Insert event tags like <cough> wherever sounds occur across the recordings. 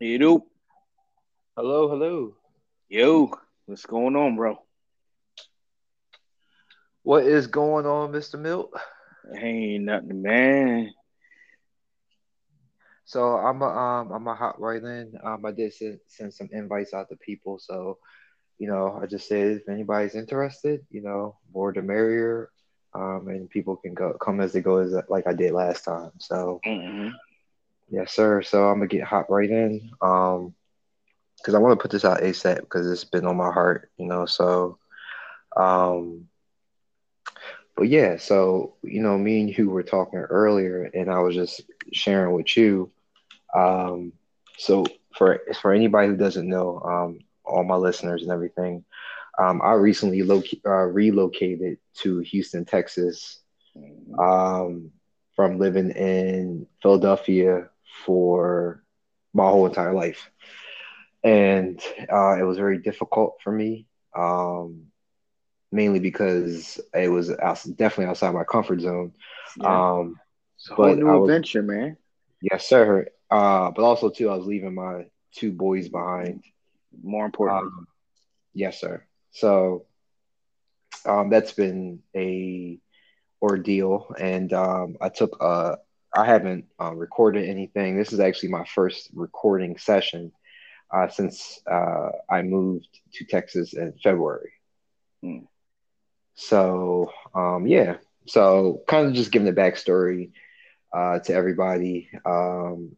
You do. Hello, hello. Yo, what's going on, bro? What is going on, Mr. Milt? Ain't nothing, man. So I'm a um I'm a hot right in. Um, I did send, send some invites out to people. So, you know, I just said if anybody's interested, you know, more the merrier. Um, and people can go come as they go as like I did last time. So, Mhm. Yes, sir. So I'm gonna get hot right in. Um, because I want to put this out ASAP because it's been on my heart, you know. So, um, but yeah, so you know, me and you were talking earlier, and I was just sharing with you. Um, so for for anybody who doesn't know, um, all my listeners and everything, um, I recently loc- uh, relocated to Houston, Texas, Mhm. um, from living in Philadelphia for my whole entire life, and uh, it was very difficult for me. Um, mainly because it was out, definitely outside my comfort zone. Yeah, Um, it's a whole but new was, adventure, man. yes, sir. Uh, but also too, I was leaving my two boys behind. More importantly, Um, yes, sir. So um, that's been a ordeal, and um, I took uh, I haven't uh, recorded anything. This is actually my first recording session uh, since uh, I moved to Texas in February. Mm. So um, yeah, so kind of just giving the backstory uh, to everybody um,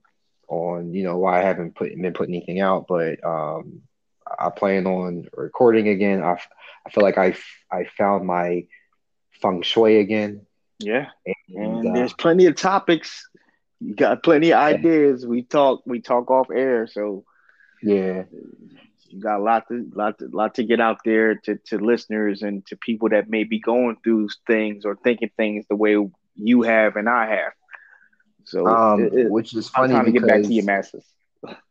on you know why I haven't put been putting anything out, but um, I plan on recording again. I, I feel like I I found my feng shui again, yeah. and And uh, there's plenty of topics. You got plenty of ideas. We talk. We talk off air, so yeah, you got a lot to lot to, lot to get out there to to listeners and to people that may be going through things or thinking things the way you have and I have. So um, it, it, which is I'm funny trying to get back to your masses.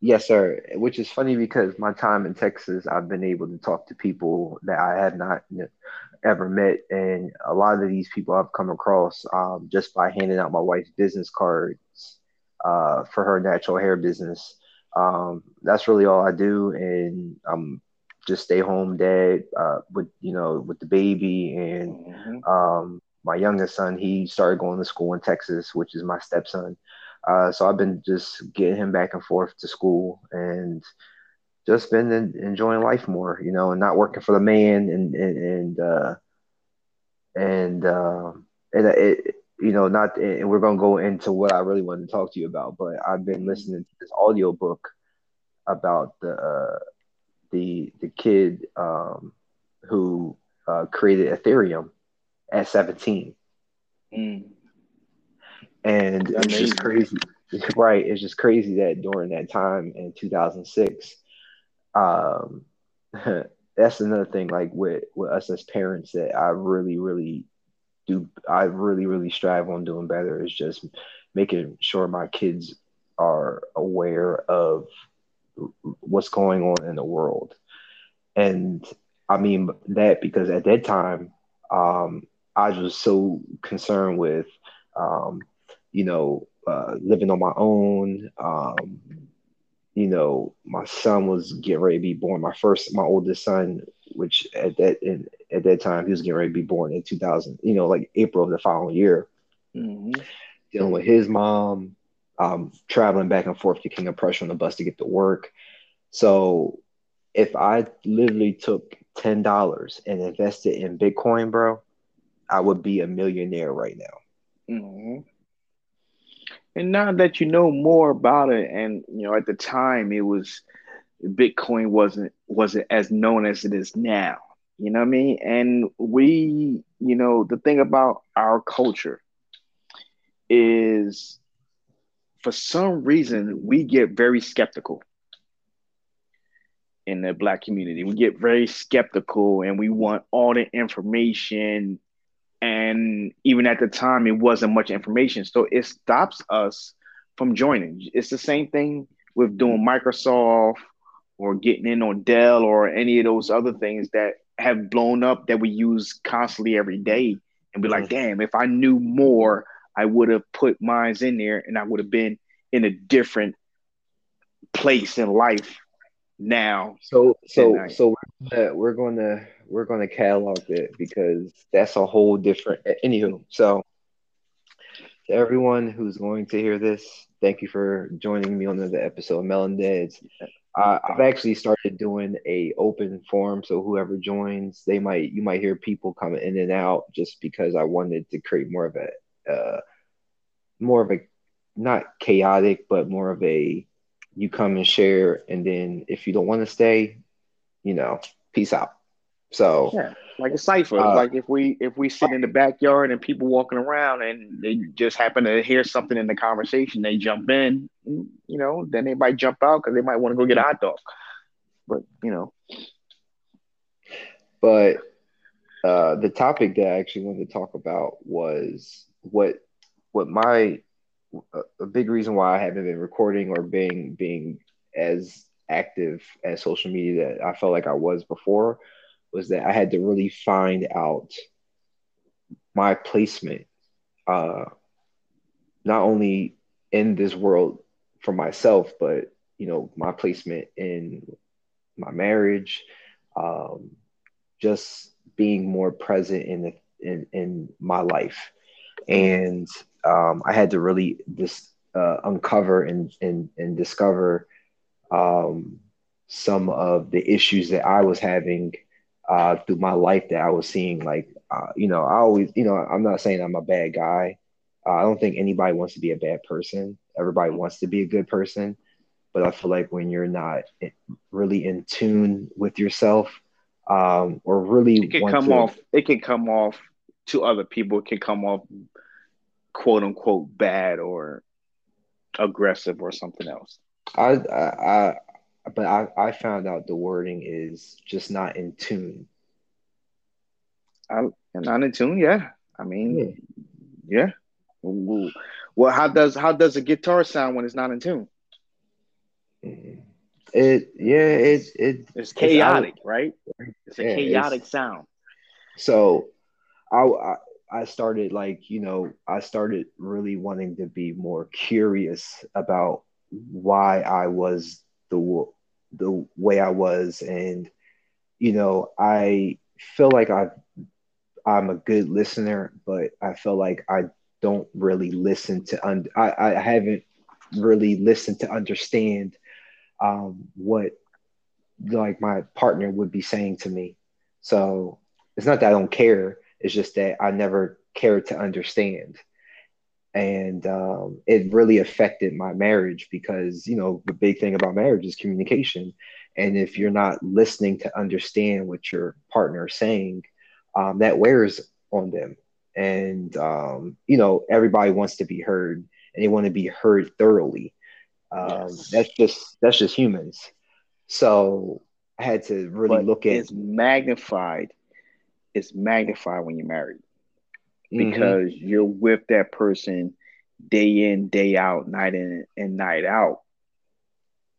yes, sir. Which is funny because my time in Texas, I've been able to talk to people that I have not ever met, and a lot of these people I've come across um, just by handing out my wife's business cards uh, for her natural hair business. Um, that's really all I do, and I'm just stay home dad uh, with you know with the baby and Mhm. um, my youngest son, he started going to school in Texas, which is my stepson. Uh, so I've been just getting him back and forth to school and just been en- enjoying life more, you know, and not working for the man and and and uh, and um and it, you know, not and we're gonna go into what I really wanted to talk to you about, but I've been listening to this audio book about the uh, the the kid um, who uh, created Ethereum at 17 Mm. and it's Amazing. just crazy <laughs> right it's just crazy that during that time in 2006 um <laughs> that's another thing like with with us as parents that i really really do i really really strive on doing better is just making sure my kids are aware of what's going on in the world. And i mean that because at that time um i was so concerned with um you know uh living on my own um you know my son was getting ready to be born my first my oldest son which at that in, at that time he was getting ready to be born in 2000 you know like april of the following year Mhm. dealing with his mom um traveling back and forth to king of prussia on the bus to get to work so if I literally took ten dollars and invested in Bitcoin, bro, I would be a millionaire right now. Mhm. And now that you know more about it, and you know, at the time, it was Bitcoin wasn't wasn't as known as it is now. You know what I mean? And we, you know, the thing about our culture is, for some reason, we get very skeptical in the black community. We get very skeptical, and we want all the information. And even at the time, it wasn't much information, so it stops us from joining. It's the same thing with doing Microsoft or getting in on Dell or any of those other things that have blown up that we use constantly every day and be like, mm-hmm. damn, if I knew more, I would have put mines in there and I would have been in a different place in life now. So so so we're gonna we're gonna catalog it because that's a whole different. Anywho, so to everyone who's going to hear this, thank you for joining me on another episode of Melanin Dads. Uh, I've actually started doing a open forum, so whoever joins, they might you might hear people coming in and out just because I wanted to create more of a uh, more of a not chaotic, but more of a you come and share, and then if you don't want to stay, you know, peace out. So yeah, like a cipher. Uh, like if we if we sit in the backyard and people walking around and they just happen to hear something in the conversation, they jump in. You know, then they might jump out because they might want to go get a hot dog. But you know, but uh, the topic that I actually wanted to talk about was what what my a big reason why I haven't been recording or being being as active as social media that I felt like I was before was that I had to really find out my placement, uh, not only in this world for myself, but you know my placement in my marriage, um, just being more present in the in in my life, and um, I had to really just uh, uncover and and and discover um, some of the issues that I was having uh, through my life that I was seeing. Like, uh, you know, I always, you know, I'm not saying I'm a bad guy. Uh, I don't think anybody wants to be a bad person. Everybody wants to be a good person. But I feel like when you're not really in tune with yourself, um, or really it can come to, off, it can come off to other people. It can come off quote unquote bad or aggressive or something else. I, I, but I, I found out the wording is just not in tune. I'm not in tune, yeah. I mean, yeah. yeah. Well, how does how does a guitar sound when it's not in tune? Mm-hmm. It yeah, it it it's chaotic, it's right? It's a yeah, chaotic it's, sound. So, I, I I started like you know I started really wanting to be more curious about why I was the the way I was, and you know, I feel like I I'm a good listener, but I feel like I don't really listen to un- I, I haven't really listened to understand um, what like my partner would be saying to me. So it's not that I don't care. It's just that I never cared to understand and um, it really affected my marriage because you know the big thing about marriage is communication and if you're not listening to understand what your partner is saying um, that wears on them and um, you know everybody wants to be heard and they want to be heard thoroughly um, yes. that's just that's just humans so i had to really but look at it's magnified it's magnified when you're married. Because mm-hmm. you're with that person day in, day out, night in and night out.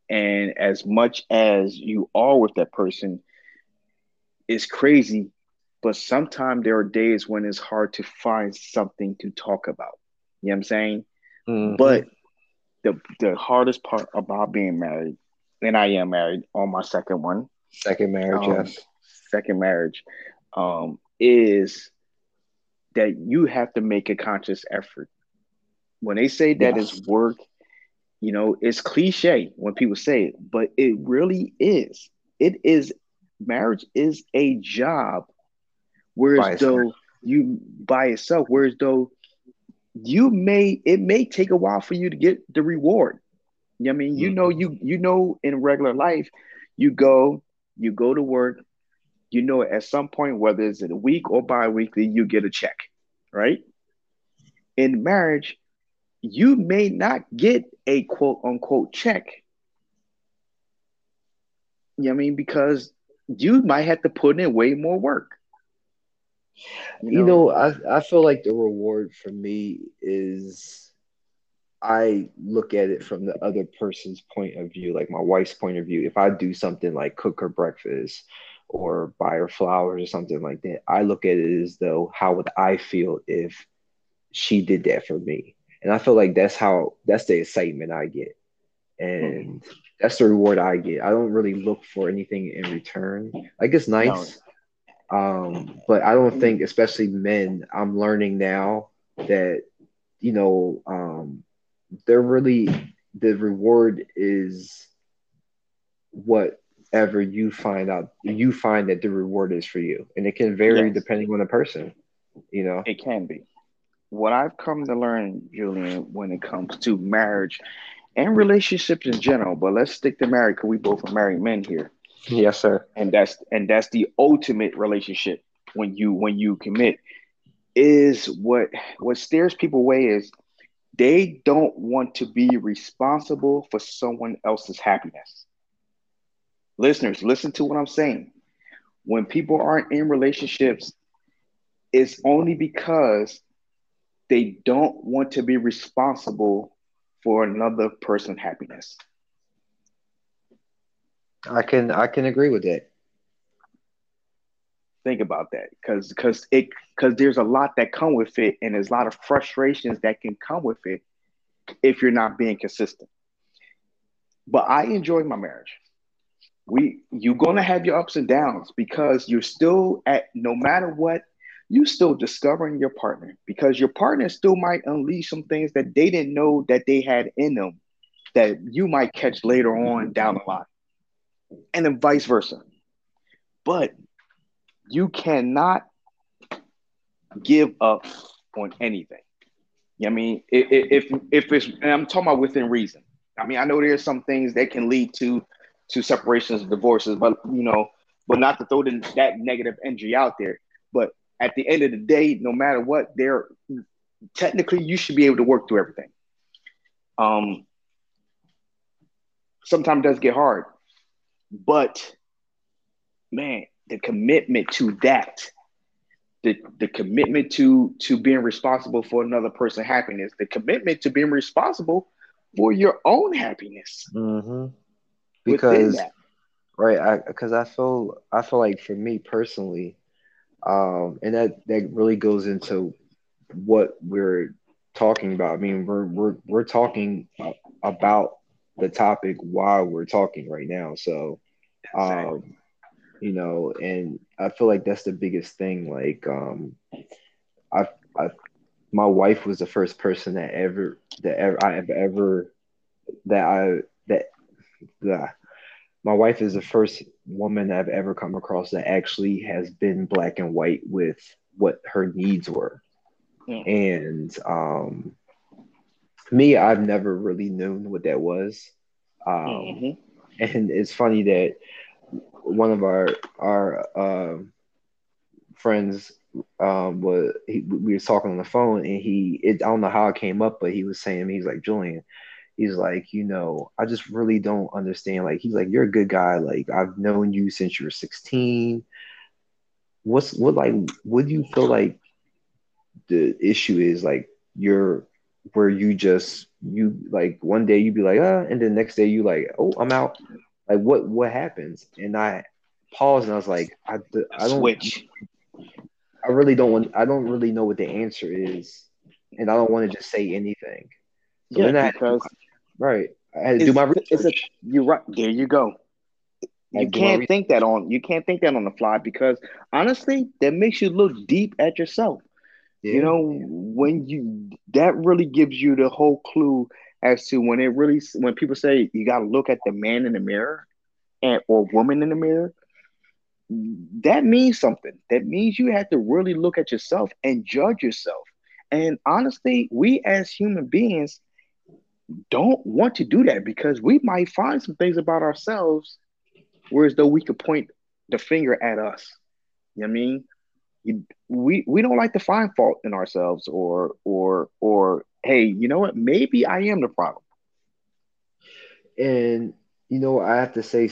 And as much as you are with that person, it's crazy. But sometimes there are days when it's hard to find something to talk about. You know what I'm saying? Mm-hmm. But the the hardest part about being married, and I am married on my second one, second marriage, um, yes. Second marriage, um, is that you have to make a conscious effort. When they say that yes. it's work, you know, it's cliche when people say it, but it really is. It is marriage is a job. Whereas though you by yourself, whereas though you may it may take a while for you to get the reward. I mean, you mm-hmm. know, you you know in regular life, you go, you go to work, you know at some point, whether it's in a week or bi-weekly, you get a check, right? In marriage, you may not get a quote unquote check. You know I mean? Because you might have to put in way more work. You know, you know I, I feel like the reward for me is I look at it from the other person's point of view, like my wife's point of view. If I do something like cook her breakfast or buy her flowers or something like that. I look at it as though how would I feel if she did that for me? And I feel like that's how that's the excitement I get. And mm-hmm. that's the reward I get. I don't really look for anything in return. Like it's nice, um, but I don't think, especially men, I'm learning now that you know um, they're really the reward is whatever you find out you find that the reward is for you, and it can vary yes. depending on the person. You know, it can be. What I've come to learn, Julian, when it comes to marriage and relationships in general, but let's stick to marriage because we both are married men here. Yes, sir. And that's and that's the ultimate relationship when you when you commit is what what stares people away is they don't want to be responsible for someone else's happiness. Listeners, listen to what I'm saying. When people aren't in relationships, it's only because they don't want to be responsible for another person's happiness. I can I can agree with that. Think about that, because because it because there's a lot that come with it, and there's a lot of frustrations that can come with it if you're not being consistent. But I enjoy my marriage. We you're gonna have your ups and downs because you're still at no matter what you still discovering your partner because your partner still might unleash some things that they didn't know that they had in them that you might catch later on down the line. And then vice versa. But you cannot give up on anything. I mean? If if it's and i'm talking about within reason. I mean i know there's some things that can lead to to separations and divorces but you know but not to throw that negative energy out there but at the end of the day, no matter what, they're technically you should be able to work through everything. Um, sometimes it does get hard, but man, the commitment to that, the the commitment to to being responsible for another person's happiness, the commitment to being responsible for your own happiness. Mm-hmm. Because right, because I, I feel I feel like for me personally, um, and that that really goes into what we're talking about. I mean, we're we're we're talking about the topic while we're talking right now. So, um, you know, and I feel like that's the biggest thing. Like, um, I, I, my wife was the first person that ever that ever I have ever that I that that my wife is the first woman I've ever come across that actually has been black and white with what her needs were. Mm. And um, me, I've never really known what that was. Um, mm-hmm. And it's funny that one of our our uh, friends um, was he, we were talking on the phone, and he it, I don't know how it came up, but he was saying he's like Julian he's like, you know, I just really don't understand. Like, he's like, you're a good guy. Like, I've known you since you were 16. What's what like? What do you feel like the issue is? Like, you're where you just you like one day you'd be like, ah, and the next day you like, oh, I'm out. Like, what what happens? And I paused and I was like, I I don't switch. I really don't want. I don't really know what the answer is, and I don't want to just say anything. So yeah, because right, I had to do my research. A, you're right. There you go. You can't think that on you can't think that on the fly because honestly, that makes you look deep at yourself. Yeah. You know, when you that really gives you the whole clue as to when it really when people say you got to look at the man in the mirror and or woman in the mirror that means something that means you have to really look at yourself and judge yourself and honestly we as human beings don't want to do that because we might find some things about ourselves whereas though we could point the finger at us. You know what I mean? You, we we don't like to find fault in ourselves or or or hey, you know what? Maybe I am the problem. And you know, I have to say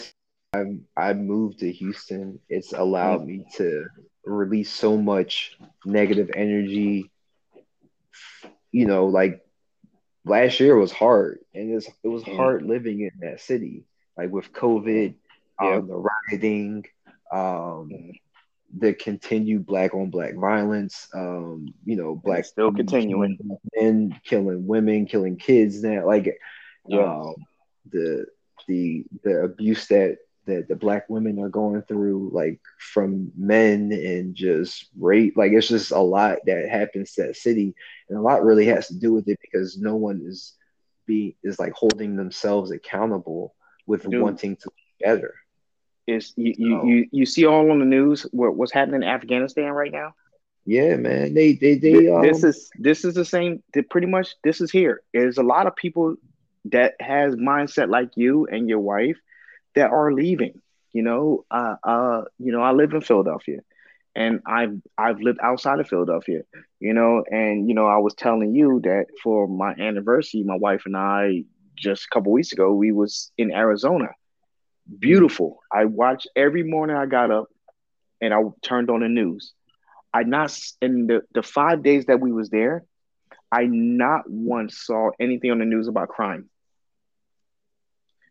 I I moved to Houston. It's allowed me to release so much negative energy. You know, like last year was hard, and it was, it was hard living in that city, like with COVID, yeah. um, the rioting, um, the continued black on black violence, um, you know, black still continuing, men killing women, killing kids. Now, like, yeah. Um, the the the abuse that that the black women are going through, like from men and just rape. Like it's just a lot that happens to that city, and a lot really has to do with it because no one is be is like holding themselves accountable with Dude, wanting to be better. Is you, you, you you see all on the news what, what's happening in Afghanistan right now? Yeah, man. They they they. Um... This is this is the same. Pretty much, this is here. There's a lot of people that has mindset like you and your wife that are leaving. You know, uh, uh, you know, I live in Philadelphia, and I've I've lived outside of Philadelphia. You know, and you know, I was telling you that for my anniversary, my wife and I just a couple weeks ago, we was in Arizona. Beautiful. I watched every morning. I got up, and I turned on the news. I not in the the five days that we was there, I not once saw anything on the news about crime.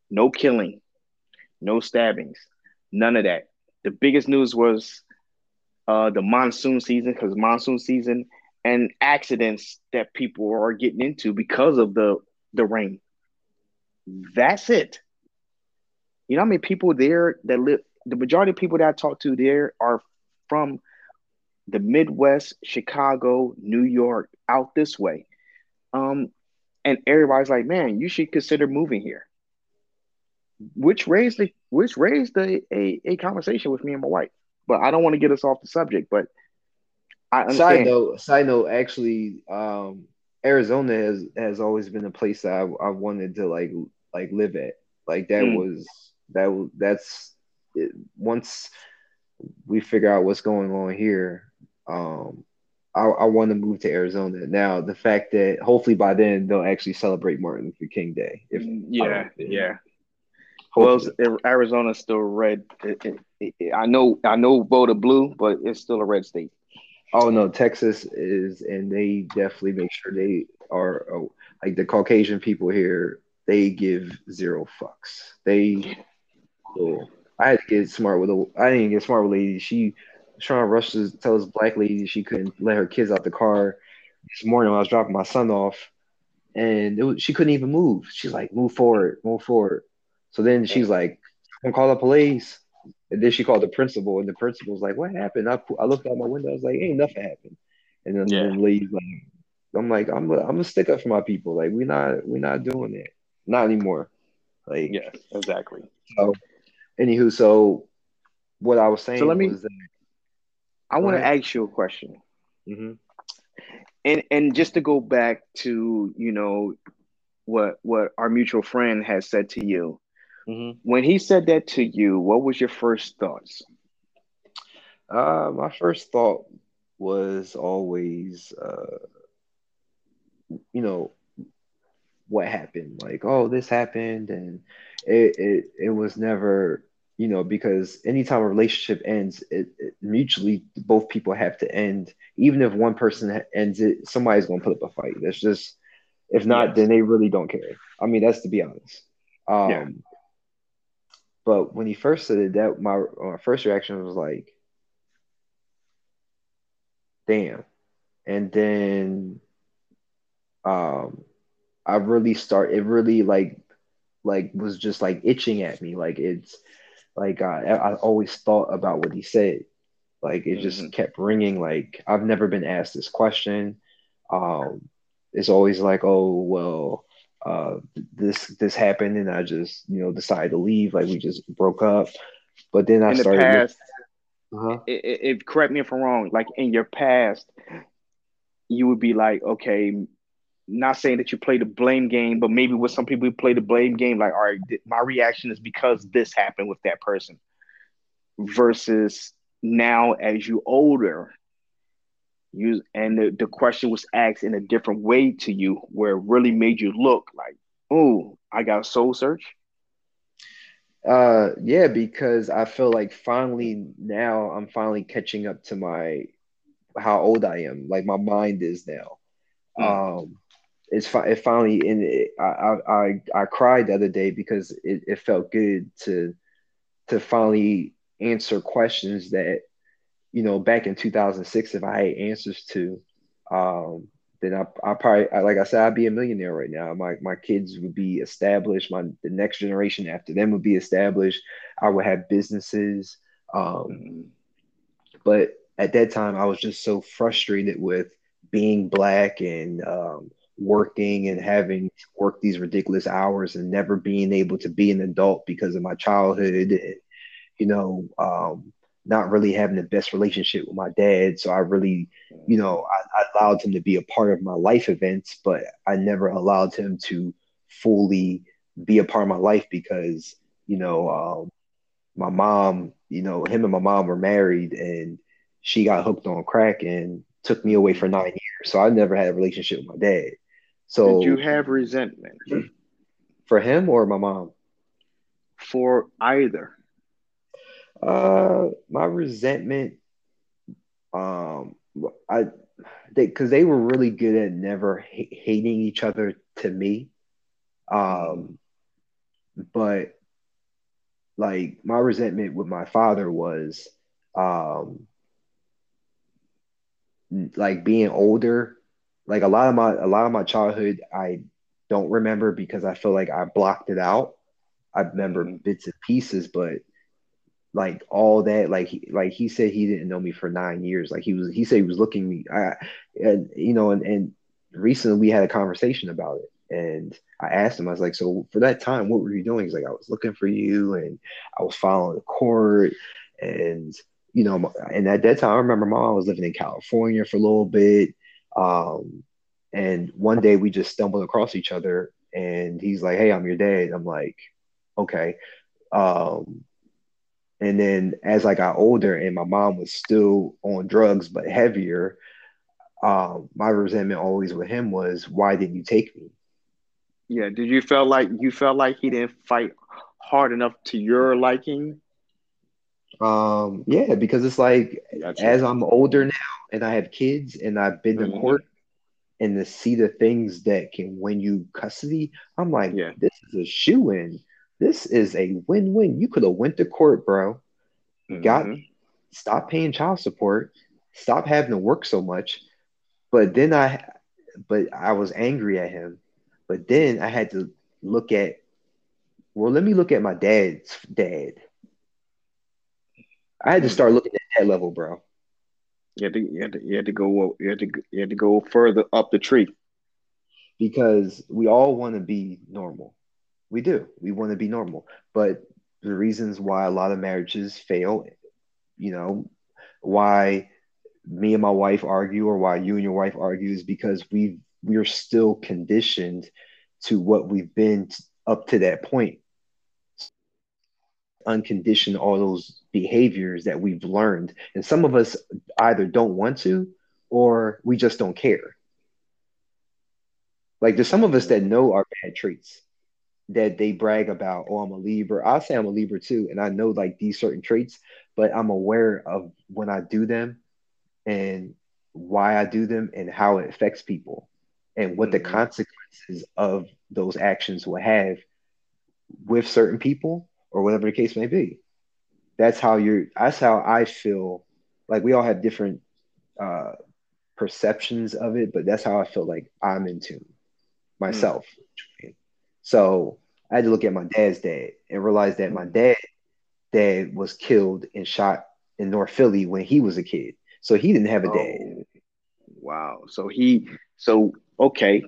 No killing, no stabbings, none of that. The biggest news was uh, the monsoon season because monsoon season and accidents that people are getting into because of the the rain. That's it. You know how many people there that live? The majority of people that I talk to there are from the Midwest, Chicago, New York, out this way. Um, and everybody's like, man, you should consider moving here which raised the which raised a, a, a conversation with me and my wife. But I don't want to get us off the subject. But I understand. Side note, side note, actually, um, Arizona has has always been a place that I, I wanted to like like live at. Like that mm. was that that's it, once we figure out what's going on here. Um, I, I want to move to Arizona now. The fact that hopefully by then they'll actually celebrate Martin Luther King Day. If yeah, yeah, well, Arizona's still red. I know, I know, voted blue, but it's still a red state. Oh no, Texas is, and they definitely make sure they are oh, like the Caucasian people here. They give zero fucks. They, so I had to get smart with a. I didn't get smart with a lady. She trying to rush to tell this black lady she couldn't let her kids out the car. This morning when I was dropping my son off, and was, she couldn't even move. She's like, "Move forward, move forward." So then she's like, I'm call the police. And then she called the principal, and the principal's like, "What happened?" I, I looked out my window. I was like, "Ain't nothing happened." And then yeah. the lady's like, "I'm like, I'm, a, I'm gonna stick up for my people. Like, we're not, we're not doing it, not anymore." Like, yeah, exactly. So, anywho, so what I was saying so let me, that, I want to ask you a question. Mm-hmm. And and just to go back to you know what what our mutual friend has said to you Mm-hmm. When he said that to you, what was your first thoughts? Uh, my first thought was always, uh, you know, what happened. Like, oh, this happened, and it it, it was never, you know, because anytime a relationship ends, it, it mutually both people have to end. Even if one person ends it, somebody's gonna put up a fight. That's just, if not, yes. then they really don't care. I mean, that's to be honest. Um, yeah. But when he first said it, that my, my first reaction was like, damn. And then um I really start it really like like was just like itching at me. Like it's like I, I always thought about what he said. Like it just mm-hmm. kept ringing. Like I've never been asked this question. Um, it's always like, oh well, uh, this this happened and I just you know decided to leave. Like we just broke up. But then I in started. The past, uh-huh. it, it, it, correct me if I'm wrong. Like in your past, you would be like, okay, not saying that you play the blame game, but maybe with some people who play the blame game, like, all right, my reaction is because this happened with that person. Versus now, as you older, you and the, the question was asked in a different way to you where it really made you look like oh i got soul search uh yeah because i feel like finally now i'm finally catching up to my how old i am like my mind is now mm. um it's fi- it finally in it, I, I i cried the other day because it, it felt good to to finally answer questions that you know, back in 2006, if I had answers to, um, then I I probably I, like I said I'd be a millionaire right now. My my kids would be established. My the next generation after them would be established. I would have businesses. Um. But at that time, I was just so frustrated with being black and um, working and having to work these ridiculous hours and never being able to be an adult because of my childhood. You know, um, not really having the best relationship with my dad. So I really, you know, I, I, allowed him to be a part of my life events, but I never allowed him to fully be a part of my life because, you know, um, my mom, you know, him and my mom were married and she got hooked on crack and took me away for nine years. So I never had a relationship with my dad. So did you have resentment <clears throat> for him or my mom? For either. Uh, my resentment, um, I, they because they were really good at never ha- hating each other to me, um, but like my resentment with my father was, um, like being older. Like a lot of my a lot of my childhood, I don't remember because I feel like I blocked it out. I remember bits and pieces, but like all that like he like he said he didn't know me for nine years. Like he was he said he was looking me i and you know and, and recently we had a conversation about it. And i asked him i was like so for that time what were you doing? He's like i was looking for you and i was following the court. And you know and at that time i remember mom was living in california for a little bit. Um and one day we just stumbled across each other and he's like hey i'm your dad. I'm like okay. Um and then as I got older and my mom was still on drugs but heavier, um, my resentment always with him was, why didn't you take me? Yeah. Did you feel like you felt like he didn't fight hard enough to your liking? Um, yeah, because it's like gotcha. as I'm older now and I have kids and I've been to mm-hmm. court and to see the things that can win you custody, I'm like, yeah. this is a shoe in this is a win-win. You could have went to court, bro. Mm-hmm. Got stop paying child support, stop having to work so much. But then I but I was angry at him. But then I had to look at well, let me look at my dad's dad. I had to start looking at that level, bro. You had to, you had to, you had to go you had to you had to go further up the tree because we all want to be normal. We do. We want to be normal. But the reasons why a lot of marriages fail, you know, why me and my wife argue or why you and your wife argue is because we we are still conditioned to what we've been up to that point uncondition all those behaviors that we've learned and some of us either don't want to or we just don't care like there's some of us that know our bad traits that they brag about, oh, I'm a Libra. I say I'm a Libra too, and I know like these certain traits, but I'm aware of when I do them and why I do them and how it affects people and what the mm-hmm. consequences of those actions will have with certain people or whatever the case may be. That's how you're that's how I feel like we all have different uh perceptions of it, but that's how I feel like I'm in tune myself. Mm. So I had to look at my dad's dad and realize that my dad dad was killed and shot in North Philly when he was a kid. So he didn't have a dad. Oh, wow. So he so okay.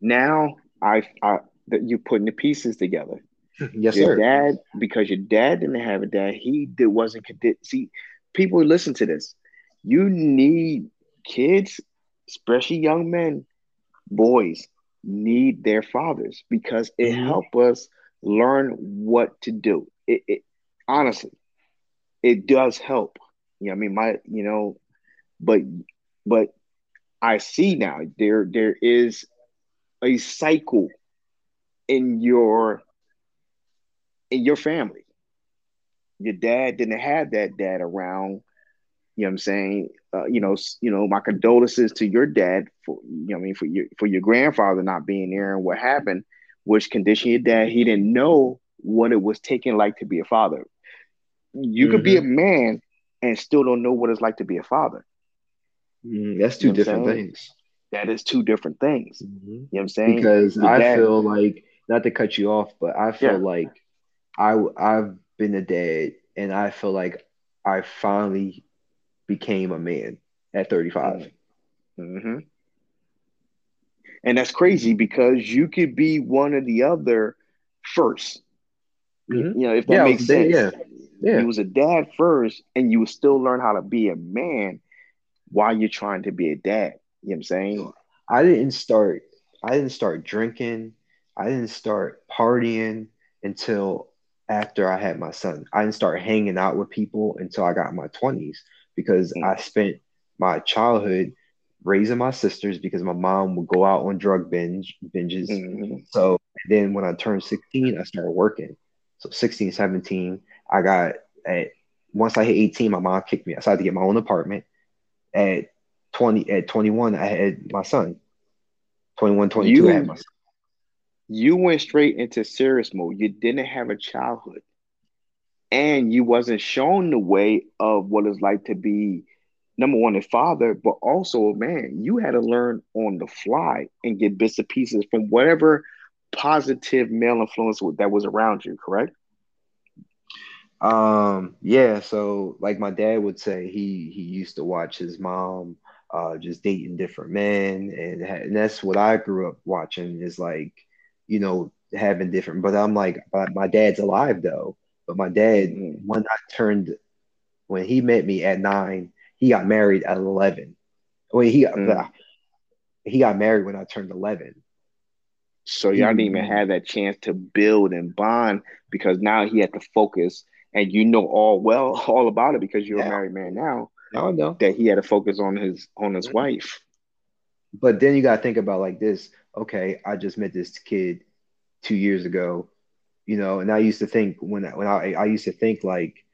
Now I I that you putting the pieces together. <laughs> yes, your sir. Dad, because your dad didn't have a dad, he did wasn't see people listen to this. You need kids, especially young men, boys, need their fathers because it mm-hmm. help us learn what to do. It, it honestly, it does help. You know, I mean, my, you know, but but I see now there there is a cycle in your in your family. Your dad didn't have that dad around. You know what I'm saying? Uh, you know, you know, my condolences to your dad for, you know, I mean, for your for your grandfather not being there and what happened, which conditioned your dad. He didn't know what it was taking like to be a father. You mm-hmm. could be a mm-hmm. man and still don't know what it's like to be a father. Mm, that's two you know different things. that is two different things. Mm-hmm. You know what I'm saying? Because I dad, feel like not to cut you off, but I feel yeah. like I I've been a dad and I feel like I finally became a man at 35. Mm-hmm. And that's crazy because you could be one or the other 1st mm-hmm. You know, if that yeah, makes sense. Yeah. Yeah. You was a dad first and you would still learn how to be a man while you're trying to be a dad. You know what I'm saying? I didn't start I didn't start drinking. I didn't start partying until after I had my son. I didn't start hanging out with people until I got my 20s because mm-hmm. I spent my childhood raising my sisters because my mom would go out on drug binge binges. Mm-hmm. So then when I turned 16, I started working. So 16, 17, I got at once I hit 18, my mom kicked me. I started to get my own apartment. At 20, at 21, I had my son. 21, 22, you, I had my son. You went straight into serious mode. You didn't have a childhood. And you wasn't shown the way of what it's like to be number one, a father, but also, a man, you had to learn on the fly and get bits and pieces from whatever positive male influence that was around you, correct? Um, yeah, so like my dad would say, he he used to watch his mom uh just dating different men, and, and that's what I grew up watching is like, you know, having different. But I'm like, my dad's alive though. But my dad, mm-hmm. when I turned, when he met me at nine, he got married at eleven. When he mm-hmm. he got married when I turned eleven. So y'all didn't even have that chance to build and bond because now he had to focus and you know all well <laughs> all about it because you're yeah. a married man now. I know that he had to focus on his on his wife. But then you gotta think about like this. Okay, I just met this kid two years ago, you know, and I used to think when when I I used to think like,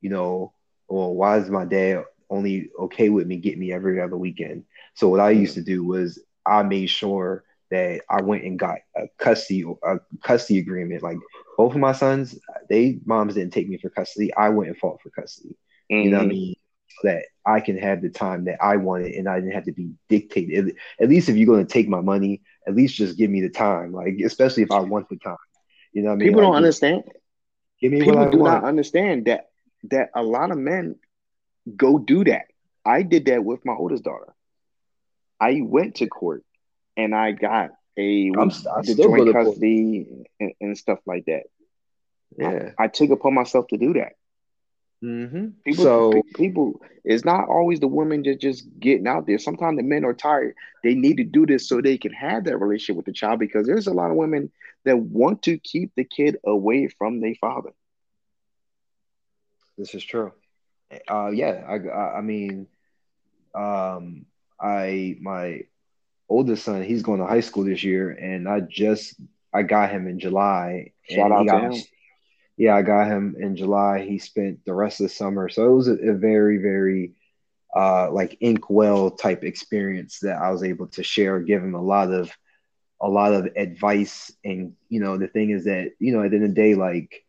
you know, well, why is my dad only okay with me getting me every other weekend? So what I used to do was I made sure that I went and got a custody a custody agreement. Like both of my sons, they moms didn't take me for custody. I went and fought for custody. Mm-hmm. You know what I mm-hmm. mean? That I can have the time that I wanted and I didn't have to be dictated. At, at least if you're going to take my money, at least just give me the time. Like especially if I want the time. You know what I mean? People like, don't understand. Give me People do want. not understand that that a lot of men go do that. I did that with my oldest daughter. I went to court and I got a I'm, I the joint custody and, and, stuff like that. Yeah, I, I, took upon myself to do that. Mm-hmm. People, so people, it's not always the women just just getting out there. Sometimes the men are tired. They need to do this so they can have that relationship with the child because there's a lot of women that want to keep the kid away from their father. This is true. Uh, yeah, I, I mean, um, I my oldest son, he's going to high school this year, and I just I got him in July. Shout out to him. Yeah, I got him in July. He spent the rest of the summer, so it was a, a very, very uh, like inkwell type experience that I was able to share, give him a lot of a lot of advice. And you know, the thing is that you know, at the end of the day, like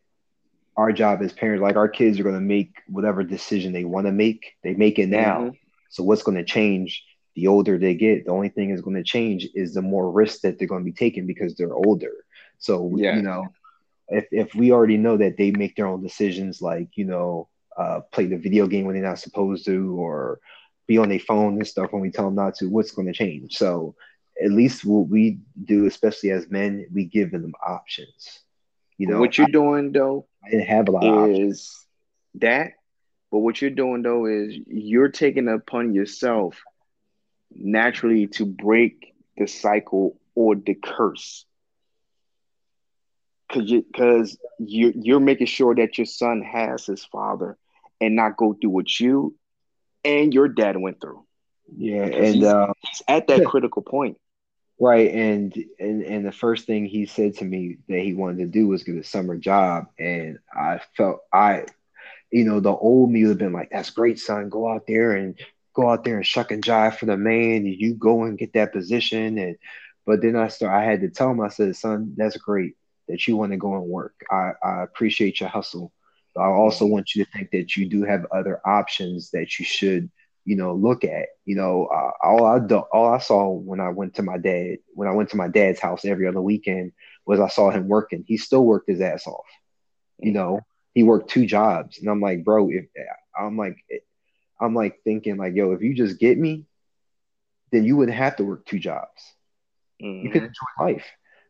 our job as parents, like our kids are going to make whatever decision they want to make. They make it now. Mm-hmm. So what's going to change the older they get, the only thing is going to change is the more risk that they're going to be taking because they're older. So yeah. you know, if if we already know that they make their own decisions, like you know, uh, play the video game when they're not supposed to, or be on their phone and stuff when we tell them not to, what's going to change? So at least what we do, especially as men, we give them options. You know, what you're I, doing though, I didn't have a lot is that, but what you're doing though is you're taking upon yourself naturally to break the cycle or the curse. Cause you cause you you're making sure that your son has his father and not go through what you and your dad went through. Yeah, and he's, uh, he's at that critical point. Right, and and and the first thing he said to me that he wanted to do was get a summer job, and I felt I, you know, the old me would have been like, "That's great, son. Go out there and go out there and shuck and jive for the man and you go and get that position and but then I start I had to tell him I said son that's great that you want to go and work I, I appreciate your hustle but I also want you to think that you do have other options that you should you know, look at. You know, uh, all I do, all I saw when I went to my dad, when I went to my dad's house every other weekend, was I saw him working. He still worked his ass off. You know, he worked two jobs, and I'm like, bro, if I'm like, I'm like thinking like, yo, if you just get me, then you wouldn't have to work two jobs. Mm-hmm. You could enjoy life.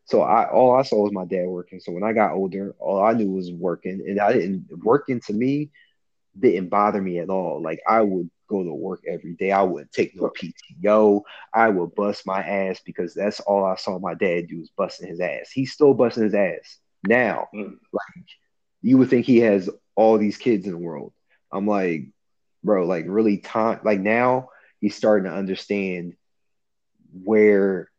So I all I saw was my dad working. So when I got older, all I knew was working, and I didn't working to me didn't bother me at all. Like I would go to work every day. I wouldn't take no PTO. I would bust my ass because that's all I saw my dad do was busting his ass. He's still busting his ass now. Mm. Like you would think he has all these kids in the world. I'm like, bro, like really time like now he's starting to understand where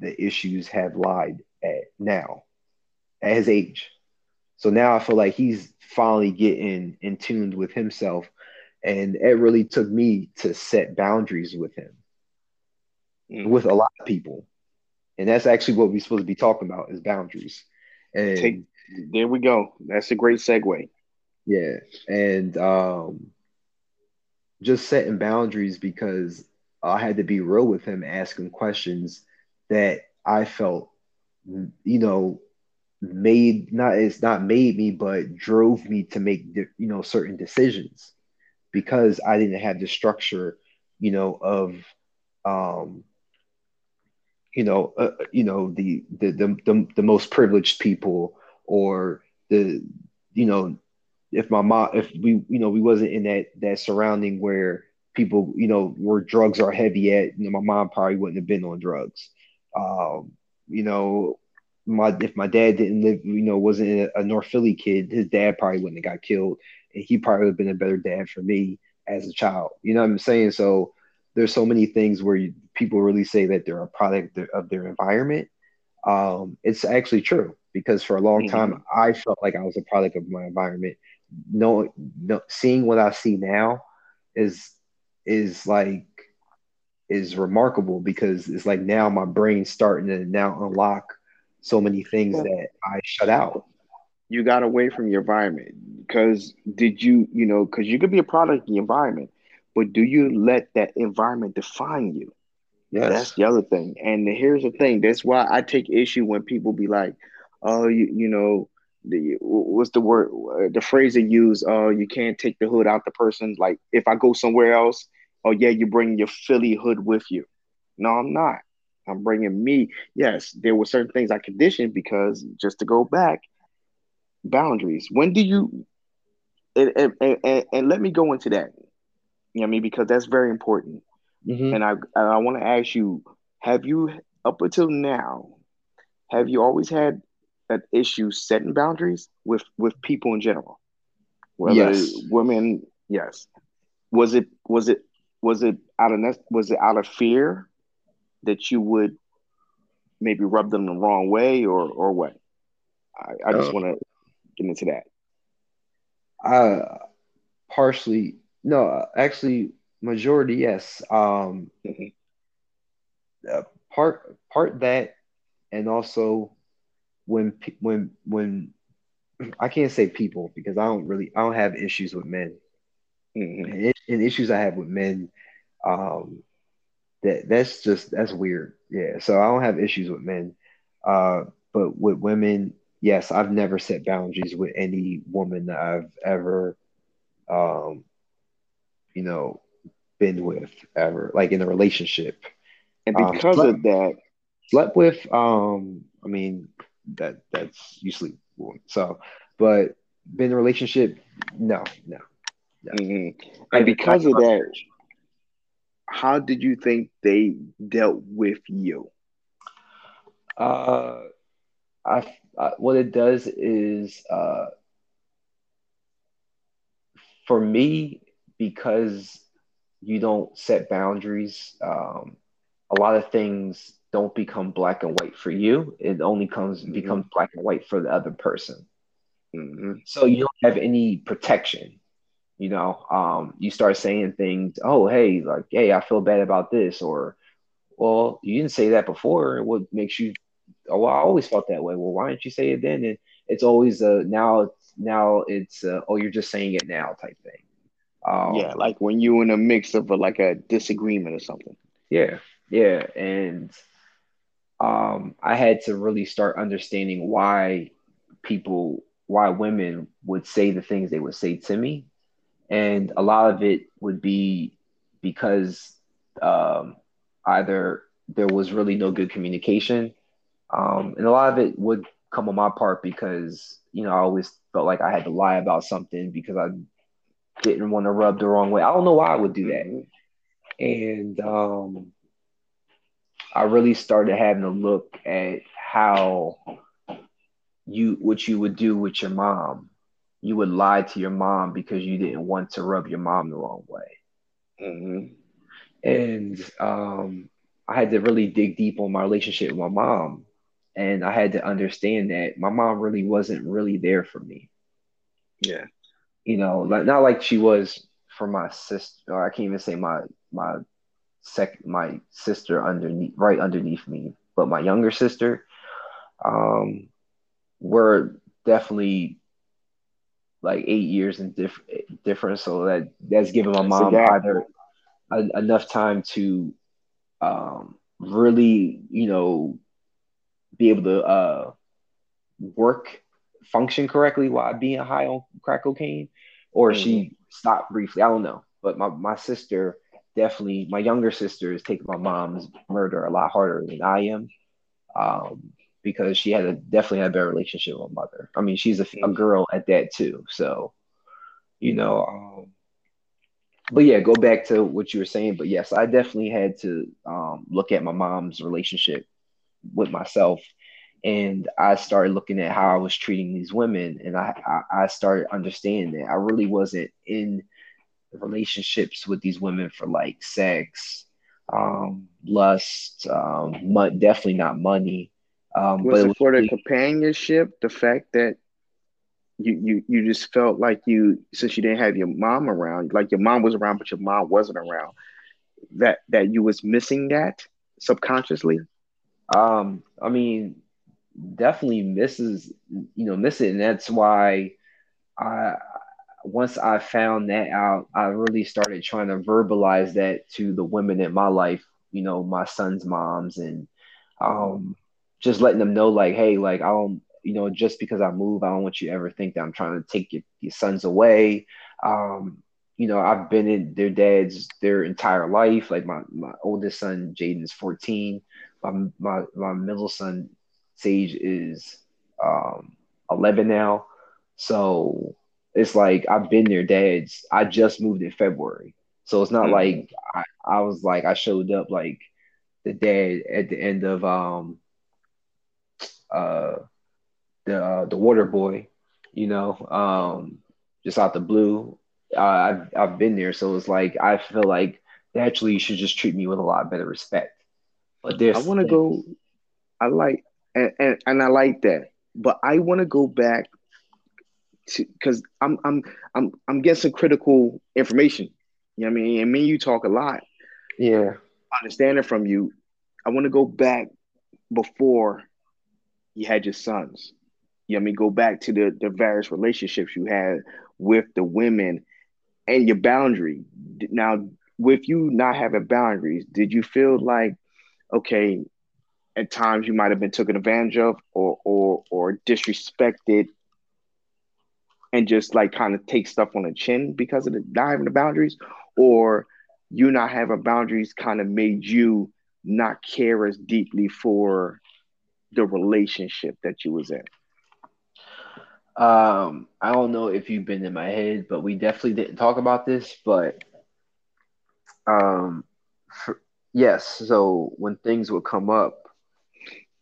the issues have lied at now at his age. So now I feel like he's finally getting in tuned with himself. And it really took me to set boundaries with him, mm. with a lot of people. And that's actually what we're supposed to be talking about is boundaries. And Take, there we go. That's a great segue. Yeah. And um, just setting boundaries because I had to be real with him, asking questions that I felt, you know, made not it's not made me, but drove me to make you know certain decisions because I didn't have the structure, you know, of um, you know, uh, you know the, the the the the most privileged people or the you know if my mom if we you know we wasn't in that that surrounding where people you know where drugs are heavy at you know my mom probably wouldn't have been on drugs. Um, you know, my if my dad didn't live, you know, wasn't a, North Philly kid, his dad probably wouldn't have got killed, and he probably would have been a better dad for me as a child. You know what I'm saying? So there's so many things where you, people really say that they're a product of their environment. Um, it's actually true because for a long mm-hmm. time I felt like I was a product of my environment. No, no, seeing what I see now is is like is remarkable because it's like now my brain's starting to now unlock so many things that I shut out. You got away from your environment because did you, you know, because you could be a product of the environment, but do you let that environment define you? Yes. That's the other thing. And here's the thing. That's why I take issue when people be like, oh, you, you know, the, what's the word, the phrase they use, uh, you can't take the hood out the person. Like if I go somewhere else oh yeah, you bring your Philly hood with you. No, I'm not. I'm bringing me. Yes, there were certain things I conditioned because just to go back, boundaries. When do you? And, and, and, and let me go into that. You know what I mean? Because that's very important. Mm-hmm. And I I want to ask you: Have you up until now, have you always had an issue setting boundaries with with people in general? Whether yes. women, yes. Was it was it was it out of was it out of fear that you would maybe rub them the wrong way or or what? I, I just uh, want to get into that. Uh partially no, actually majority yes. Um mm-hmm. uh, part part that and also when when when <clears throat> I can't say people because I don't really I don't have issues with men. Mm-hmm. And, issues I have with men, um, that that's just that's weird. Yeah. So I don't have issues with men, uh, but with women, yes, I've never set boundaries with any woman that I've ever, um, you know, been with ever, like in a relationship. And um, because um, of that, slept with, um, I mean, that that's you sleep. So, but been in a relationship, no, no, Mm-hmm. And because of that, how did you think they dealt with you? Uh, I, I what it does is uh, for me because you don't set boundaries. Um, a lot of things don't become black and white for you. It only comes mm-hmm. becomes black and white for the other person. Mm-hmm. So you don't have any protection you know um, you start saying things oh hey like hey i feel bad about this or well you didn't say that before. What makes you oh well, i always felt that way. Well why didn't you say it then? And it's always uh now it's now it's uh, oh you're just saying it now type thing. Um, yeah, like when you're in a mix of a, like a disagreement or something. Yeah, yeah, and um, I had to really start understanding why people, why women would say the things they would say to me, and a lot of it would be because um, either there was really no good communication, um, and a lot of it would come on my part because you know I always felt like I had to lie about something because I didn't want to rub the wrong way. I don't know why I would do that, and um, I really started having to look at how you what you would do with your mom. You would lie to your mom because you didn't want to rub your mom the wrong way. Mm-hmm. And um, I had to really dig deep on my relationship with my mom. And I had to understand that my mom really wasn't really there for me. Yeah. You know, like not like she was for my sister, or I can't even say my my sec my sister underneath right underneath me, but my younger sister, um, were definitely like eight years in diff- difference. So that that's given my mom either a, enough time to um, really, you know, be able to uh, work, function correctly while being high on crack cocaine, or mm-hmm. she stopped briefly. I don't know. But my, my sister definitely, my younger sister is taking my mom's murder a lot harder than I am. Um, because she had a definitely had a better relationship with mother. I mean, she's a, a mm-hmm. girl at that too. So, you know, um, but yeah, go back to what you were saying. But yes, I definitely had to um, look at my mom's relationship with myself, and I started looking at how I was treating these women, and I I, I started understanding that I really wasn't in relationships with these women for like sex, um, lust, um, mo- definitely not money. Um, was it, it for the companionship? The fact that you you you just felt like you since you didn't have your mom around, like your mom was around, but your mom wasn't around. That that you was missing that subconsciously. Um, I mean, definitely misses you know miss it, and that's why I once I found that out, I really started trying to verbalize that to the women in my life. You know, my son's moms and um, just letting them know like, hey, like I don't you know, just because I move, I don't want you to ever think that I'm trying to take your, your sons away. Um, you know, I've been in their dads their entire life. Like my, my oldest son, Jaden, is 14. My, my, my middle son, Sage, is um, 11 now. So it's like I've been their dads. I just moved in February. So it's not mm-hmm. like I, I was like, I showed up like the dad at the end of um, uh, the uh, the water boy, you know, um, just out the blue. Uh, I've I've been there, so it's like I feel like naturally you should just treat me with a lot better respect. But there's I want to go. I like and, and and I like that, but I want to go back to because I'm I'm I'm I'm getting some critical information. You know what I mean? And me and you talk a lot. Yeah. Understanding from you, I want to go back before you had your sons. You know I mean, go back to the, the various relationships you had with the women and your boundary. Now, with you not having boundaries, did you feel like, okay, at times you might have been taken advantage of or or or disrespected and just like kind of take stuff on the chin because of the not having the boundaries, or you not having boundaries kind of made you not care as deeply for the relationship that you was in? Um, I don't know if you've been in my head, but we definitely didn't talk about this. But um, for, yes, so when things would come up,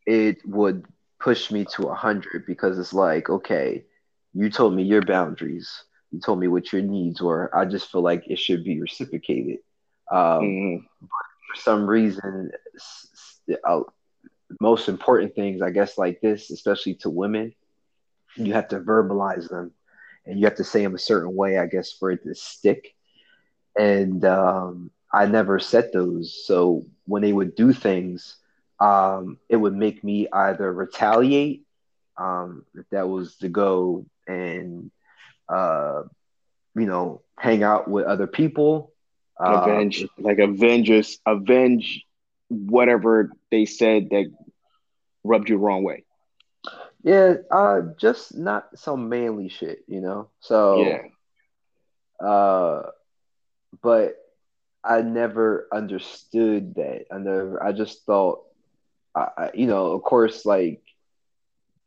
it would push me to a hundred because it's like, okay, you told me your boundaries, you told me what your needs were. I just feel like it should be reciprocated. Um, mm-hmm. for some reason, uh, most important things, I guess, like this, especially to women you have to verbalize them and you have to say them a certain way, I guess, for it to stick. And um, I never set those. So when they would do things, um, it would make me either retaliate, um, if that was the go, and uh, you know, hang out with other people. Avenge, uh, like Avengers, avenge whatever they said that rubbed you the wrong way. Yeah, uh, just not some manly shit, you know. So yeah, uh, but I never understood that. I never. I just thought, I, you know, of course, like,